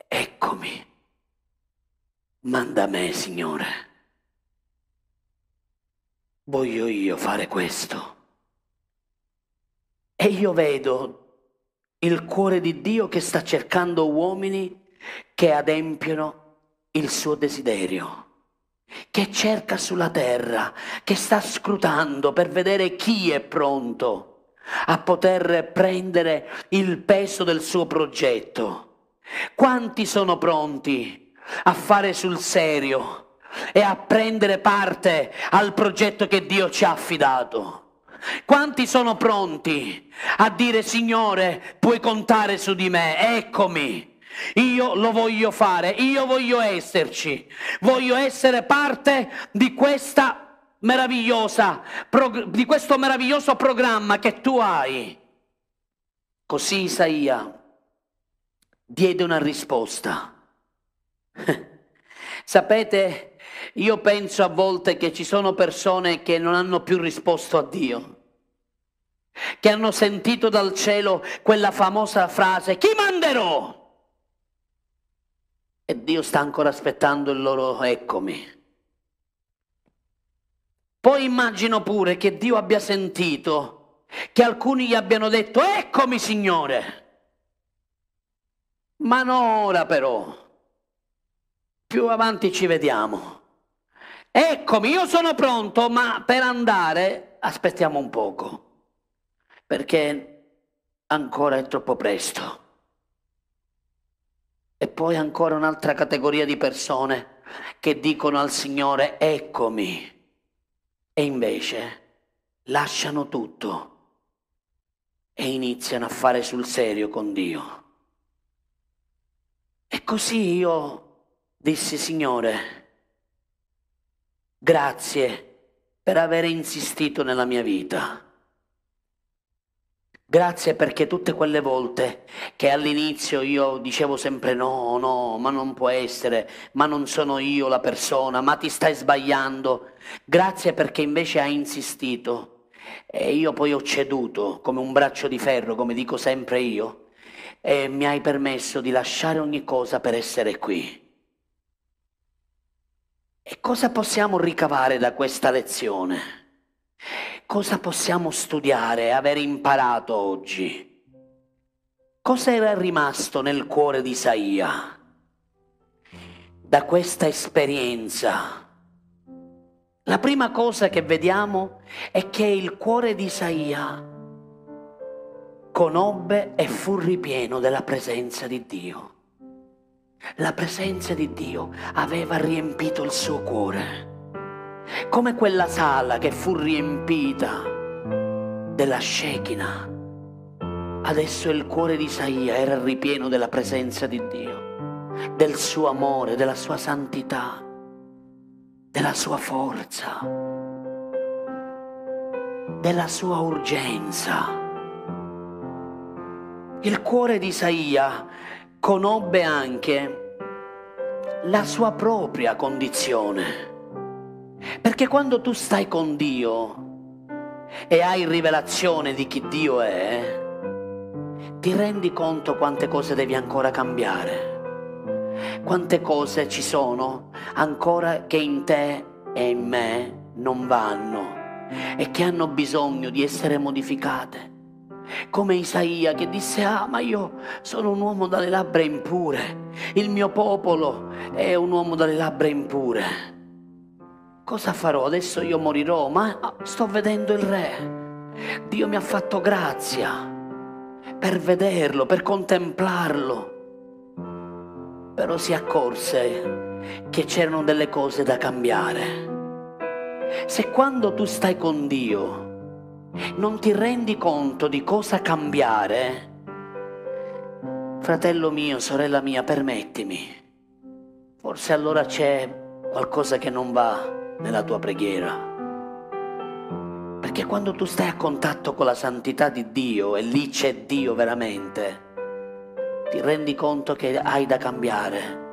eccomi, manda me, Signore voglio io fare questo. E io vedo il cuore di Dio che sta cercando uomini che adempiono il suo desiderio, che cerca sulla terra, che sta scrutando per vedere chi è pronto a poter prendere il peso del suo progetto. Quanti sono pronti a fare sul serio? E a prendere parte al progetto che Dio ci ha affidato. Quanti sono pronti a dire Signore, puoi contare su di me, eccomi. Io lo voglio fare, io voglio esserci, voglio essere parte di questa meravigliosa, di questo meraviglioso programma che tu hai. Così Isaia diede una risposta. <laughs> Sapete, io penso a volte che ci sono persone che non hanno più risposto a Dio, che hanno sentito dal cielo quella famosa frase, chi manderò? E Dio sta ancora aspettando il loro eccomi. Poi immagino pure che Dio abbia sentito che alcuni gli abbiano detto, eccomi Signore. Ma non ora però, più avanti ci vediamo. Eccomi, io sono pronto, ma per andare aspettiamo un poco, perché ancora è troppo presto. E poi ancora un'altra categoria di persone che dicono al Signore, eccomi, e invece lasciano tutto e iniziano a fare sul serio con Dio. E così io dissi, Signore, Grazie per aver insistito nella mia vita. Grazie perché tutte quelle volte che all'inizio io dicevo sempre no, no, ma non può essere, ma non sono io la persona, ma ti stai sbagliando. Grazie perché invece hai insistito e io poi ho ceduto come un braccio di ferro, come dico sempre io, e mi hai permesso di lasciare ogni cosa per essere qui. E cosa possiamo ricavare da questa lezione? Cosa possiamo studiare, aver imparato oggi? Cosa era rimasto nel cuore di Isaia da questa esperienza? La prima cosa che vediamo è che il cuore di Isaia conobbe e fu ripieno della presenza di Dio. La presenza di Dio aveva riempito il suo cuore, come quella sala che fu riempita della Shekinah Adesso il cuore di Isaia era ripieno della presenza di Dio, del suo amore, della sua santità, della sua forza, della sua urgenza. Il cuore di Isaia conobbe anche la sua propria condizione, perché quando tu stai con Dio e hai rivelazione di chi Dio è, ti rendi conto quante cose devi ancora cambiare? Quante cose ci sono ancora che in te e in me non vanno e che hanno bisogno di essere modificate? Come Isaia che disse, ah ma io sono un uomo dalle labbra impure, il mio popolo è un uomo dalle labbra impure. Cosa farò? Adesso io morirò, ma sto vedendo il Re. Dio mi ha fatto grazia per vederlo, per contemplarlo. Però si accorse che c'erano delle cose da cambiare. Se quando tu stai con Dio non ti rendi conto di cosa cambiare, fratello mio, sorella mia, permettimi, forse allora c'è qualcosa che non va nella tua preghiera. Perché quando tu stai a contatto con la santità di Dio e lì c'è Dio veramente, ti rendi conto che hai da cambiare,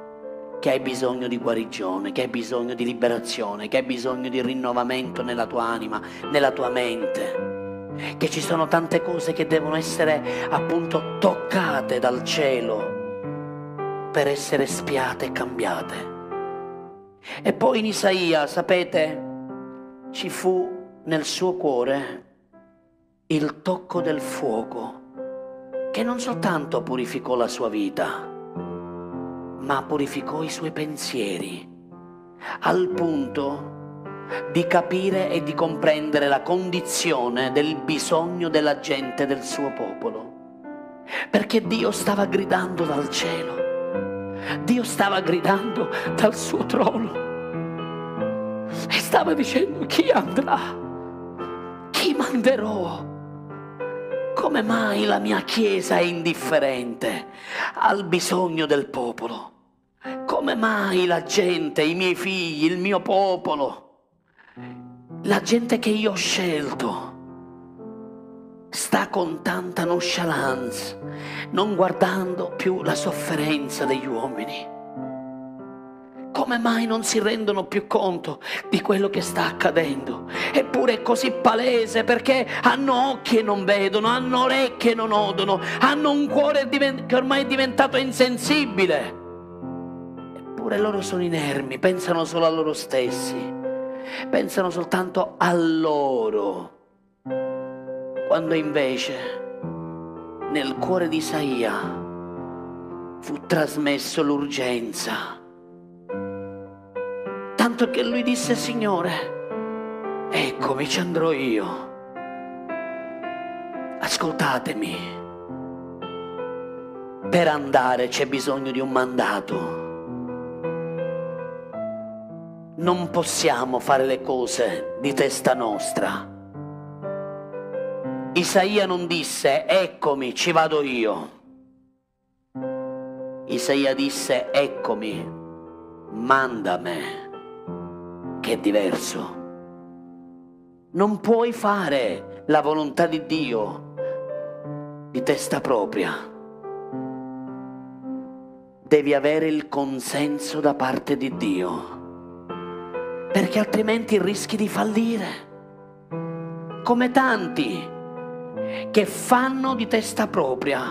che hai bisogno di guarigione, che hai bisogno di liberazione, che hai bisogno di rinnovamento nella tua anima, nella tua mente, che ci sono tante cose che devono essere appunto toccate dal cielo per essere spiate e cambiate. E poi in Isaia, sapete, ci fu nel suo cuore il tocco del fuoco che non soltanto purificò la sua vita, ma purificò i suoi pensieri al punto di capire e di comprendere la condizione del bisogno della gente del suo popolo. Perché Dio stava gridando dal cielo, Dio stava gridando dal suo trono e stava dicendo chi andrà chi manderò? Come mai la mia Chiesa è indifferente al bisogno del popolo? Come mai la gente, i miei figli, il mio popolo, la gente che io ho scelto, sta con tanta nonchalance, non guardando più la sofferenza degli uomini? come mai non si rendono più conto di quello che sta accadendo? Eppure è così palese perché hanno occhi e non vedono, hanno orecchie e non odono, hanno un cuore che ormai è diventato insensibile. Eppure loro sono inermi, pensano solo a loro stessi, pensano soltanto a loro. Quando invece nel cuore di Isaia fu trasmesso l'urgenza tanto che lui disse, Signore, eccomi, ci andrò io. Ascoltatemi, per andare c'è bisogno di un mandato. Non possiamo fare le cose di testa nostra. Isaia non disse, eccomi, ci vado io. Isaia disse, eccomi, mandame che è diverso. Non puoi fare la volontà di Dio di testa propria. Devi avere il consenso da parte di Dio, perché altrimenti rischi di fallire, come tanti che fanno di testa propria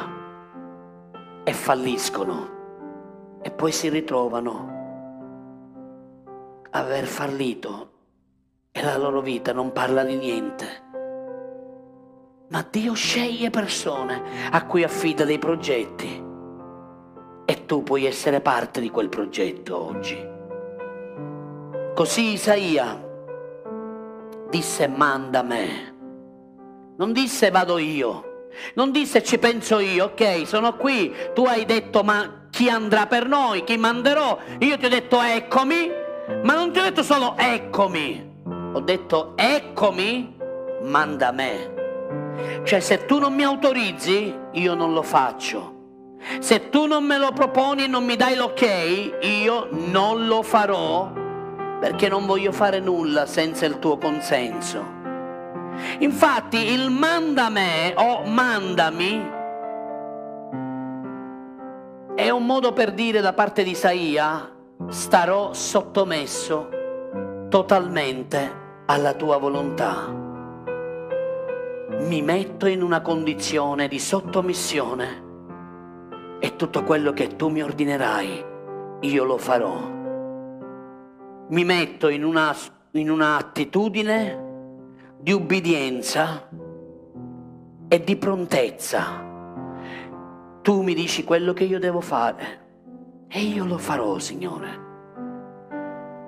e falliscono e poi si ritrovano aver fallito e la loro vita non parla di niente. ma Dio sceglie persone a cui affida dei progetti e tu puoi essere parte di quel progetto oggi. Così Isaia disse manda me, non disse vado io, non disse ci penso io, ok, sono qui, tu hai detto ma chi andrà per noi, chi manderò, io ti ho detto eccomi, ma non ti ho detto solo eccomi, ho detto eccomi, manda me. Cioè se tu non mi autorizzi, io non lo faccio. Se tu non me lo proponi e non mi dai l'ok, io non lo farò perché non voglio fare nulla senza il tuo consenso. Infatti il manda me o mandami è un modo per dire da parte di Isaia starò sottomesso totalmente alla tua volontà. Mi metto in una condizione di sottomissione e tutto quello che tu mi ordinerai io lo farò. Mi metto in una, in una di ubbidienza e di prontezza. Tu mi dici quello che io devo fare e io lo farò, Signore.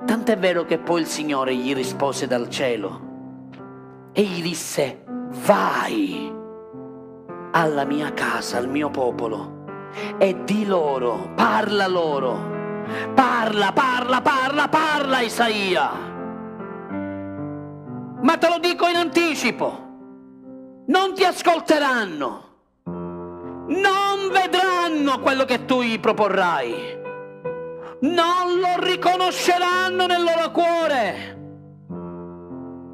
Tant'è vero che poi il Signore gli rispose dal cielo e gli disse, vai alla mia casa, al mio popolo e di loro, parla loro, parla, parla, parla, parla Isaia ma te lo dico in anticipo, non ti ascolteranno, non vedranno quello che tu gli proporrai, non lo riconosceranno nel loro cuore.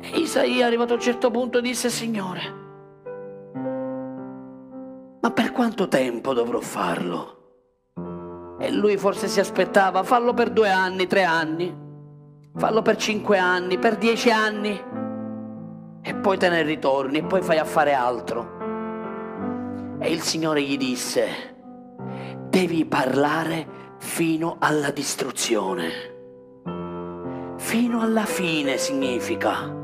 E Isaia arrivato a un certo punto disse, Signore, ma per quanto tempo dovrò farlo? E lui forse si aspettava, fallo per due anni, tre anni, fallo per cinque anni, per dieci anni e poi te ne ritorni e poi fai a fare altro. E il Signore gli disse, devi parlare fino alla distruzione. Fino alla fine significa.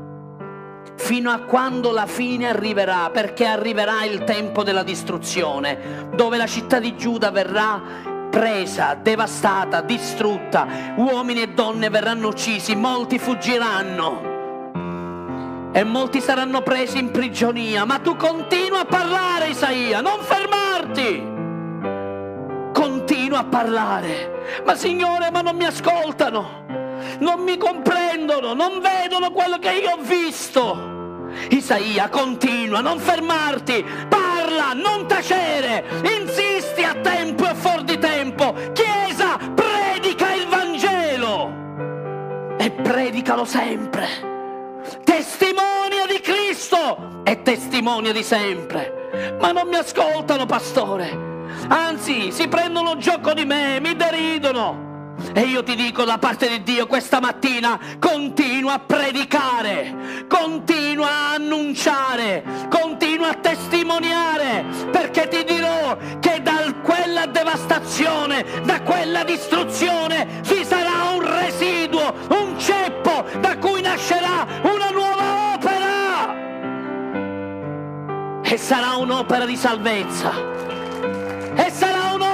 Fino a quando la fine arriverà, perché arriverà il tempo della distruzione, dove la città di Giuda verrà presa, devastata, distrutta, uomini e donne verranno uccisi, molti fuggiranno e molti saranno presi in prigionia, ma tu continua a parlare Isaia, non fermarti. Continua a parlare. Ma Signore, ma non mi ascoltano, non mi comprendono, non vedono quello che io ho visto. Isaia, continua, non fermarti, parla, non tacere, e fuori di tempo. Chiesa, predica il Vangelo e predicalo sempre testimonia di Cristo e testimonia di sempre. Ma non mi ascoltano, pastore. Anzi, si prendono gioco di me, mi deridono. E io ti dico da parte di Dio questa mattina, continua a predicare, continua a annunciare, continua a testimoniare, perché ti dirò che da quella devastazione, da quella distruzione ci sarà un residuo, un ceppo da cui nascerà una nuova opera. E sarà un'opera di salvezza. E sarà un'opera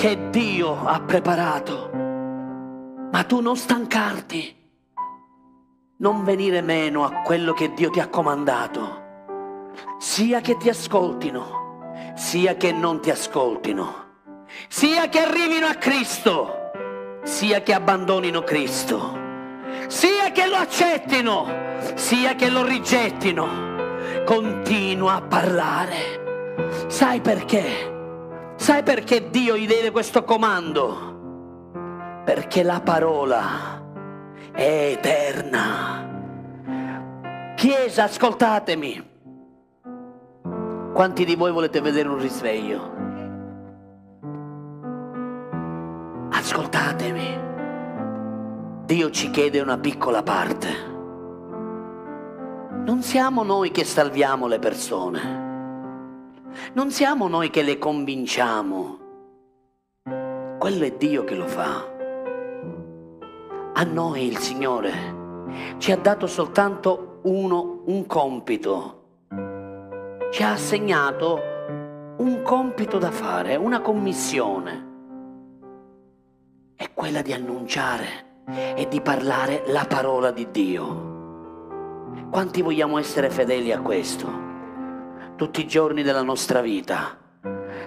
che Dio ha preparato. Ma tu non stancarti, non venire meno a quello che Dio ti ha comandato, sia che ti ascoltino, sia che non ti ascoltino, sia che arrivino a Cristo, sia che abbandonino Cristo, sia che lo accettino, sia che lo rigettino. Continua a parlare. Sai perché? Sai perché Dio gli deve questo comando? Perché la parola è eterna. Chiesa, ascoltatemi. Quanti di voi volete vedere un risveglio? Ascoltatemi. Dio ci chiede una piccola parte. Non siamo noi che salviamo le persone. Non siamo noi che le convinciamo, quello è Dio che lo fa. A noi il Signore ci ha dato soltanto uno, un compito. Ci ha assegnato un compito da fare, una commissione. È quella di annunciare e di parlare la parola di Dio. Quanti vogliamo essere fedeli a questo? Tutti i giorni della nostra vita,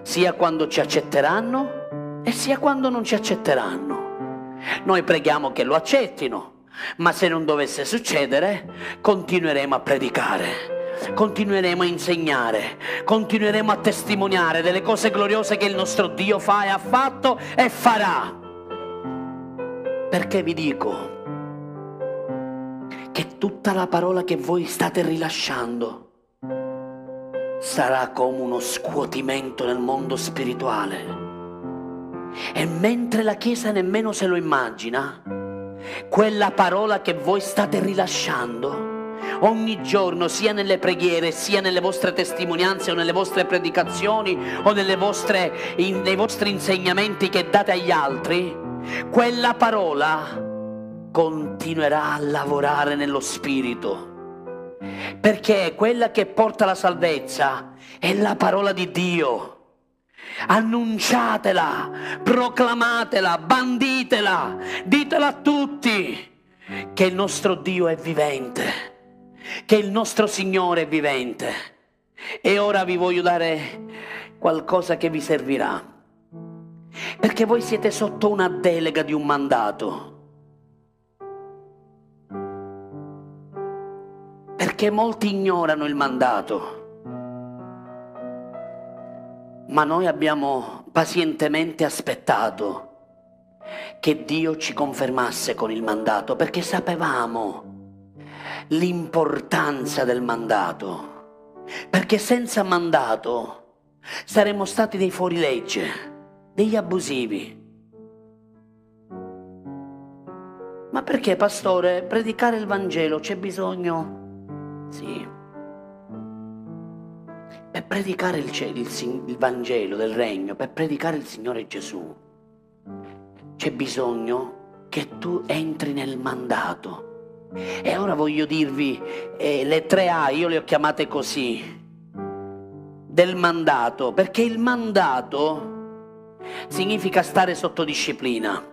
sia quando ci accetteranno e sia quando non ci accetteranno. Noi preghiamo che lo accettino, ma se non dovesse succedere, continueremo a predicare continueremo a insegnare, continueremo a testimoniare delle cose gloriose che il nostro Dio fa e ha fatto e farà. Perché vi dico che tutta la parola che voi state rilasciando sarà come uno scuotimento nel mondo spirituale. E mentre la Chiesa nemmeno se lo immagina, quella parola che voi state rilasciando, ogni giorno, sia nelle preghiere, sia nelle vostre testimonianze o nelle vostre predicazioni o vostre, in, nei vostri insegnamenti che date agli altri, quella parola continuerà a lavorare nello spirito. Perché quella che porta la salvezza è la parola di Dio. Annunciatela, proclamatela, banditela, ditela a tutti che il nostro Dio è vivente che il nostro Signore è vivente. E ora vi voglio dare qualcosa che vi servirà. Perché voi siete sotto una delega di un mandato. Perché molti ignorano il mandato. Ma noi abbiamo pazientemente aspettato che Dio ci confermasse con il mandato perché sapevamo l'importanza del mandato, perché senza mandato saremmo stati dei fuorilegge, degli abusivi. Ma perché, pastore, predicare il Vangelo c'è bisogno? Sì. Per predicare il, il, il Vangelo del Regno, per predicare il Signore Gesù, c'è bisogno che tu entri nel mandato e ora voglio dirvi eh, le tre A, io le ho chiamate così, del mandato, perché il mandato significa stare sotto disciplina,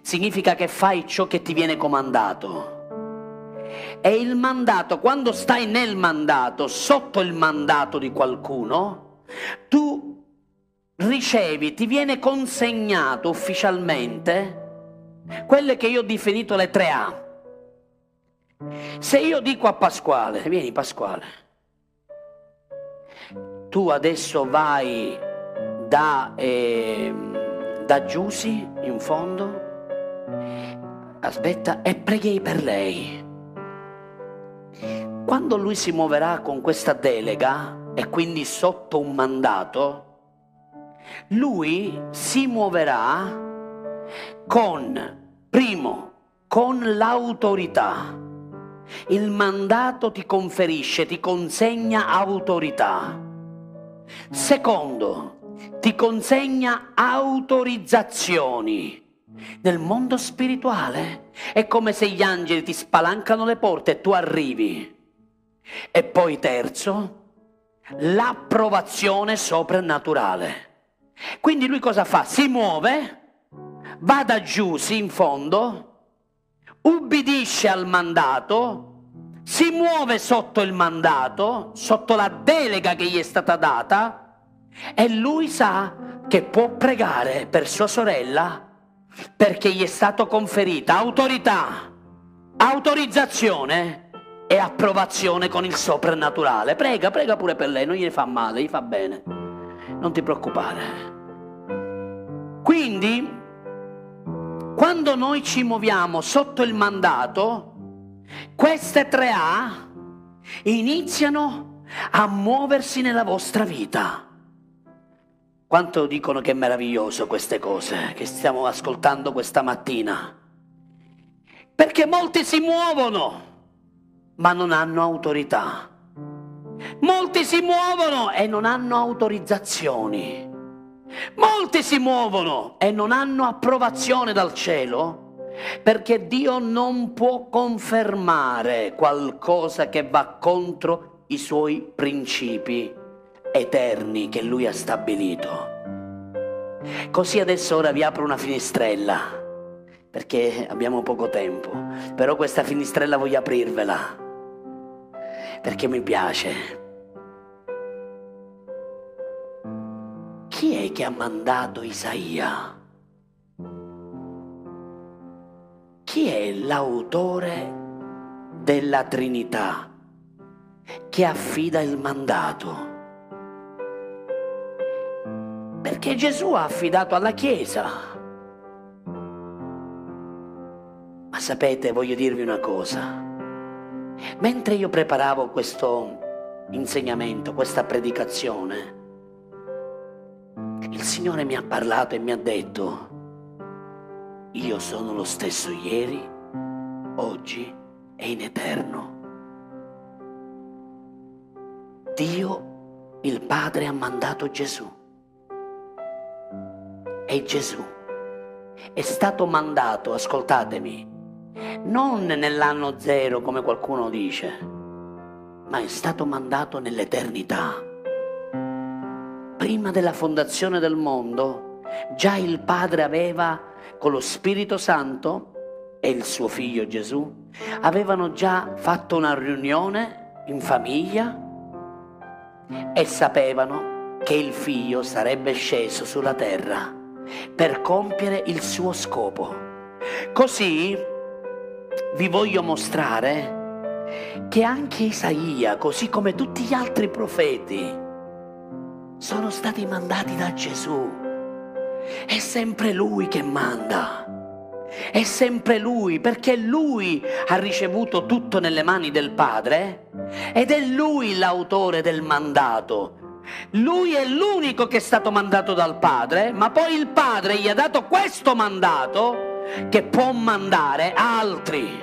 significa che fai ciò che ti viene comandato. E il mandato, quando stai nel mandato, sotto il mandato di qualcuno, tu ricevi, ti viene consegnato ufficialmente quelle che io ho definito le tre A se io dico a Pasquale, vieni Pasquale, tu adesso vai da, eh, da Giussi in fondo, aspetta, e preghi per lei. Quando lui si muoverà con questa delega e quindi sotto un mandato, lui si muoverà con, primo, con l'autorità il mandato ti conferisce, ti consegna autorità. Secondo, ti consegna autorizzazioni. Nel mondo spirituale è come se gli angeli ti spalancano le porte e tu arrivi. E poi terzo, l'approvazione soprannaturale. Quindi lui cosa fa? Si muove, va da giù, si in fondo, ubbidisce al mandato, si muove sotto il mandato, sotto la delega che gli è stata data e lui sa che può pregare per sua sorella perché gli è stato conferita autorità, autorizzazione e approvazione con il soprannaturale. Prega, prega pure per lei, non gli fa male, gli fa bene. Non ti preoccupare. Quindi quando noi ci muoviamo sotto il mandato, queste tre A iniziano a muoversi nella vostra vita. Quanto dicono che è meraviglioso queste cose che stiamo ascoltando questa mattina? Perché molti si muovono, ma non hanno autorità. Molti si muovono e non hanno autorizzazioni. Molti si muovono e non hanno approvazione dal cielo perché Dio non può confermare qualcosa che va contro i suoi principi eterni che Lui ha stabilito. Così adesso ora vi apro una finestrella, perché abbiamo poco tempo, però questa finestrella voglio aprirvela, perché mi piace. Chi è che ha mandato Isaia? Chi è l'autore della Trinità che affida il mandato? Perché Gesù ha affidato alla Chiesa. Ma sapete, voglio dirvi una cosa. Mentre io preparavo questo insegnamento, questa predicazione, il Signore mi ha parlato e mi ha detto, io sono lo stesso ieri, oggi e in eterno. Dio, il Padre, ha mandato Gesù. E Gesù è stato mandato, ascoltatemi, non nell'anno zero come qualcuno dice, ma è stato mandato nell'eternità. Prima della fondazione del mondo, già il Padre aveva con lo Spirito Santo e il suo figlio Gesù avevano già fatto una riunione in famiglia e sapevano che il figlio sarebbe sceso sulla terra per compiere il suo scopo. Così vi voglio mostrare che anche Isaia, così come tutti gli altri profeti, sono stati mandati da Gesù è sempre Lui che manda. È sempre Lui perché Lui ha ricevuto tutto nelle mani del Padre ed è Lui l'autore del mandato. Lui è l'unico che è stato mandato dal Padre, ma poi il Padre gli ha dato questo mandato che può mandare altri.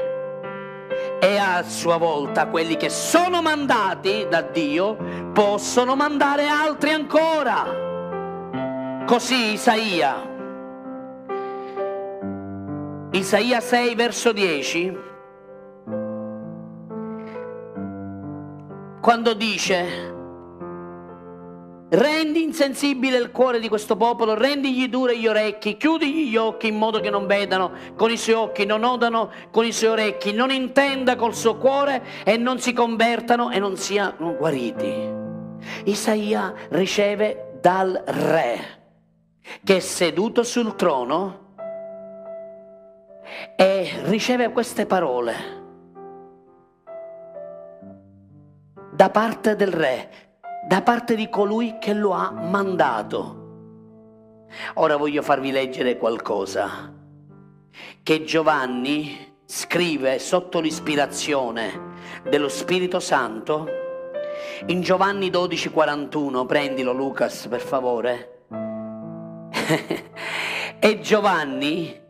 E a sua volta quelli che sono mandati da Dio possono mandare altri ancora. Così Isaia, Isaia 6 verso 10, quando dice, rendi insensibile il cuore di questo popolo, rendigli dure gli orecchi, chiudigli gli occhi in modo che non vedano con i suoi occhi, non odano con i suoi orecchi, non intenda col suo cuore e non si convertano e non siano guariti. Isaia riceve dal re che è seduto sul trono e riceve queste parole da parte del re, da parte di colui che lo ha mandato. Ora voglio farvi leggere qualcosa che Giovanni scrive sotto l'ispirazione dello Spirito Santo in Giovanni 12:41. Prendilo Lucas, per favore. <laughs> e Giovanni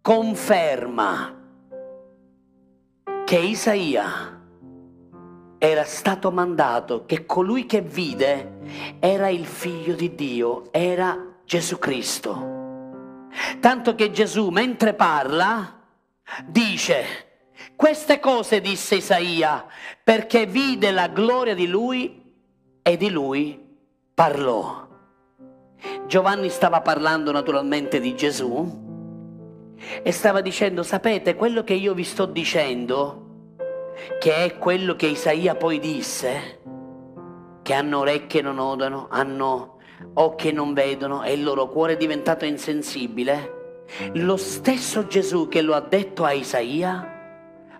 conferma che Isaia era stato mandato, che colui che vide era il figlio di Dio, era Gesù Cristo. Tanto che Gesù, mentre parla, dice, queste cose disse Isaia, perché vide la gloria di lui e di lui parlò. Giovanni stava parlando naturalmente di Gesù e stava dicendo, sapete, quello che io vi sto dicendo, che è quello che Isaia poi disse, che hanno orecchie non odano, hanno occhi non vedono e il loro cuore è diventato insensibile, lo stesso Gesù che lo ha detto a Isaia,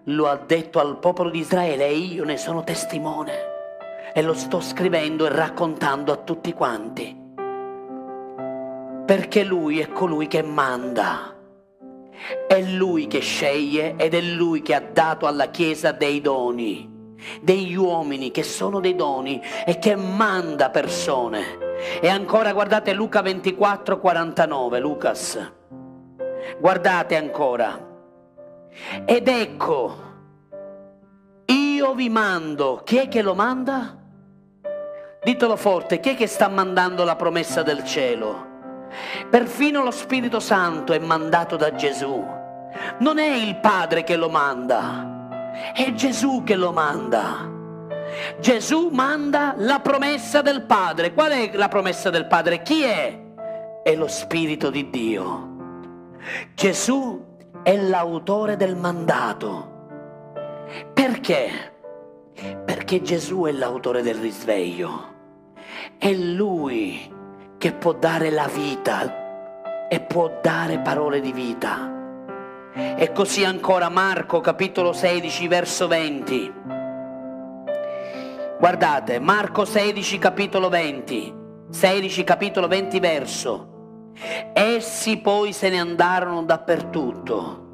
lo ha detto al popolo di Israele e io ne sono testimone e lo sto scrivendo e raccontando a tutti quanti perché Lui è colui che manda. È Lui che sceglie ed è Lui che ha dato alla Chiesa dei doni, degli uomini che sono dei doni e che manda persone. E ancora guardate Luca 24, 49, Lucas. Guardate ancora. Ed ecco, io vi mando. Chi è che lo manda? Ditelo forte, chi è che sta mandando la promessa del cielo? Perfino lo Spirito Santo è mandato da Gesù Non è il Padre che lo manda, è Gesù che lo manda. Gesù manda la promessa del Padre. Qual è la promessa del Padre? Chi è? È lo Spirito di Dio. Gesù è l'autore del mandato. Perché? Perché Gesù è l'autore del risveglio. È Lui che può dare la vita e può dare parole di vita. E così ancora Marco capitolo 16 verso 20. Guardate, Marco 16 capitolo 20, 16 capitolo 20 verso. Essi poi se ne andarono dappertutto.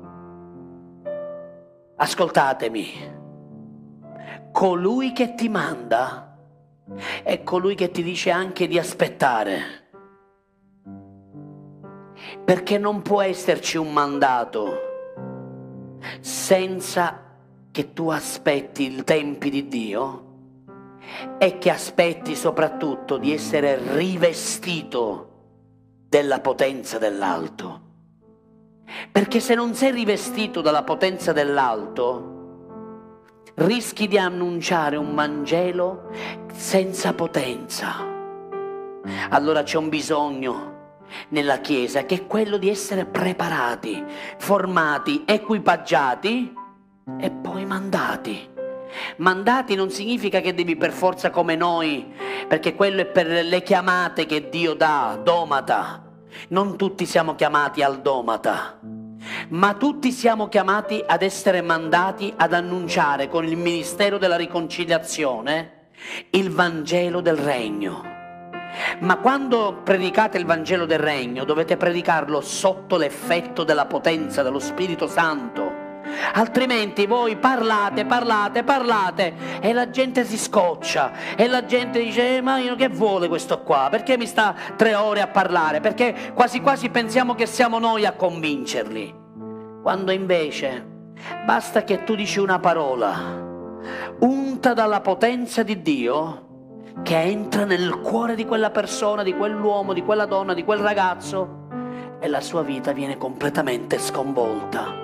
Ascoltatemi, colui che ti manda è colui che ti dice anche di aspettare. Perché non può esserci un mandato senza che tu aspetti i tempi di Dio e che aspetti soprattutto di essere rivestito della potenza dell'alto. Perché se non sei rivestito dalla potenza dell'alto, rischi di annunciare un Vangelo senza potenza. Allora c'è un bisogno nella Chiesa che è quello di essere preparati, formati, equipaggiati e poi mandati. Mandati non significa che devi per forza come noi, perché quello è per le chiamate che Dio dà, domata. Non tutti siamo chiamati al domata, ma tutti siamo chiamati ad essere mandati ad annunciare con il ministero della riconciliazione il Vangelo del Regno. Ma quando predicate il Vangelo del Regno dovete predicarlo sotto l'effetto della potenza dello Spirito Santo. Altrimenti voi parlate, parlate, parlate e la gente si scoccia e la gente dice eh, ma che vuole questo qua? Perché mi sta tre ore a parlare? Perché quasi quasi pensiamo che siamo noi a convincerli. Quando invece basta che tu dici una parola unta dalla potenza di Dio che entra nel cuore di quella persona, di quell'uomo, di quella donna, di quel ragazzo e la sua vita viene completamente sconvolta.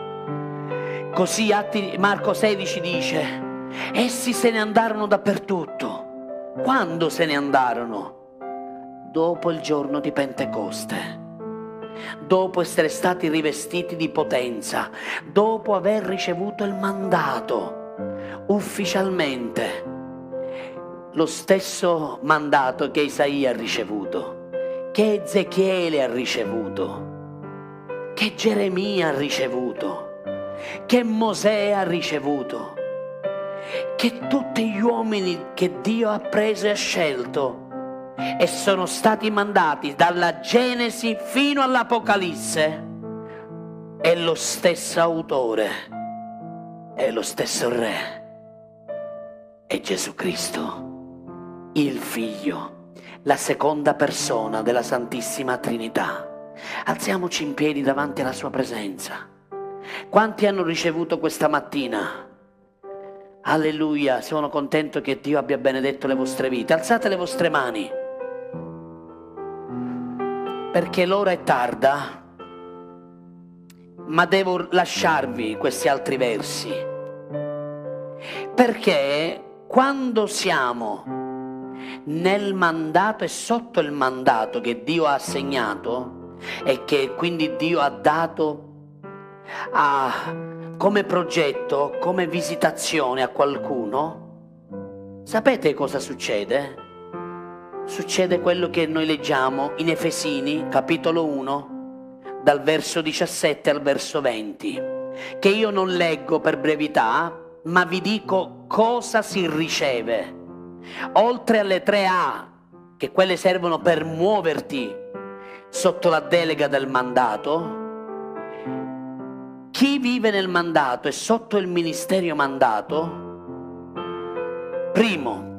Così Marco 16 dice, essi se ne andarono dappertutto. Quando se ne andarono? Dopo il giorno di Pentecoste dopo essere stati rivestiti di potenza, dopo aver ricevuto il mandato ufficialmente lo stesso mandato che Isaia ha ricevuto, che Ezechiele ha ricevuto, che Geremia ha ricevuto, che Mosè ha ricevuto, che tutti gli uomini che Dio ha preso e ha scelto e sono stati mandati dalla Genesi fino all'Apocalisse, è lo stesso autore, è lo stesso Re, è Gesù Cristo il Figlio, la seconda persona della Santissima Trinità. Alziamoci in piedi davanti alla sua presenza. Quanti hanno ricevuto questa mattina? Alleluia, sono contento che Dio abbia benedetto le vostre vite. Alzate le vostre mani. Perché l'ora è tarda, ma devo lasciarvi questi altri versi. Perché quando siamo nel mandato e sotto il mandato che Dio ha assegnato e che quindi Dio ha dato a, come progetto, come visitazione a qualcuno, sapete cosa succede? Succede quello che noi leggiamo in Efesini, capitolo 1, dal verso 17 al verso 20, che io non leggo per brevità, ma vi dico cosa si riceve oltre alle tre A, che quelle servono per muoverti sotto la delega del mandato, chi vive nel mandato e sotto il ministero mandato, primo,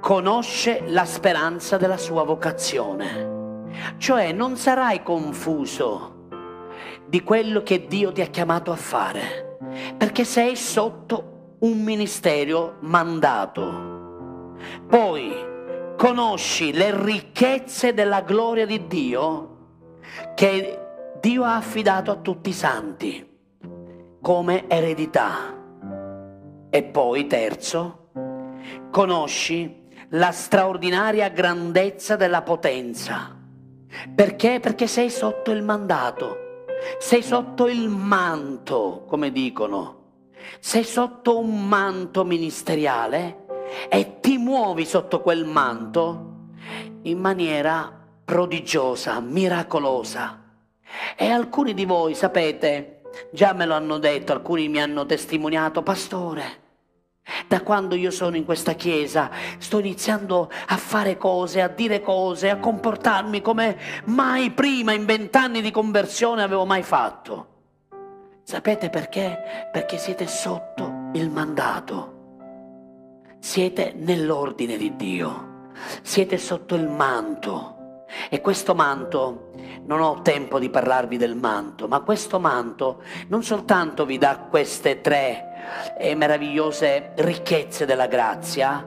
conosce la speranza della sua vocazione, cioè non sarai confuso di quello che Dio ti ha chiamato a fare, perché sei sotto un ministero mandato. Poi conosci le ricchezze della gloria di Dio che Dio ha affidato a tutti i santi come eredità. E poi, terzo, conosci la straordinaria grandezza della potenza. Perché? Perché sei sotto il mandato, sei sotto il manto, come dicono, sei sotto un manto ministeriale e ti muovi sotto quel manto in maniera prodigiosa, miracolosa. E alcuni di voi, sapete, già me lo hanno detto, alcuni mi hanno testimoniato, pastore, da quando io sono in questa chiesa sto iniziando a fare cose, a dire cose, a comportarmi come mai prima in vent'anni di conversione avevo mai fatto. Sapete perché? Perché siete sotto il mandato. Siete nell'ordine di Dio. Siete sotto il manto. E questo manto, non ho tempo di parlarvi del manto, ma questo manto non soltanto vi dà queste tre eh, meravigliose ricchezze della grazia,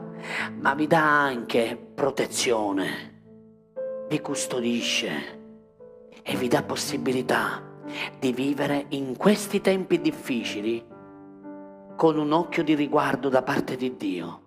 ma vi dà anche protezione, vi custodisce e vi dà possibilità di vivere in questi tempi difficili con un occhio di riguardo da parte di Dio.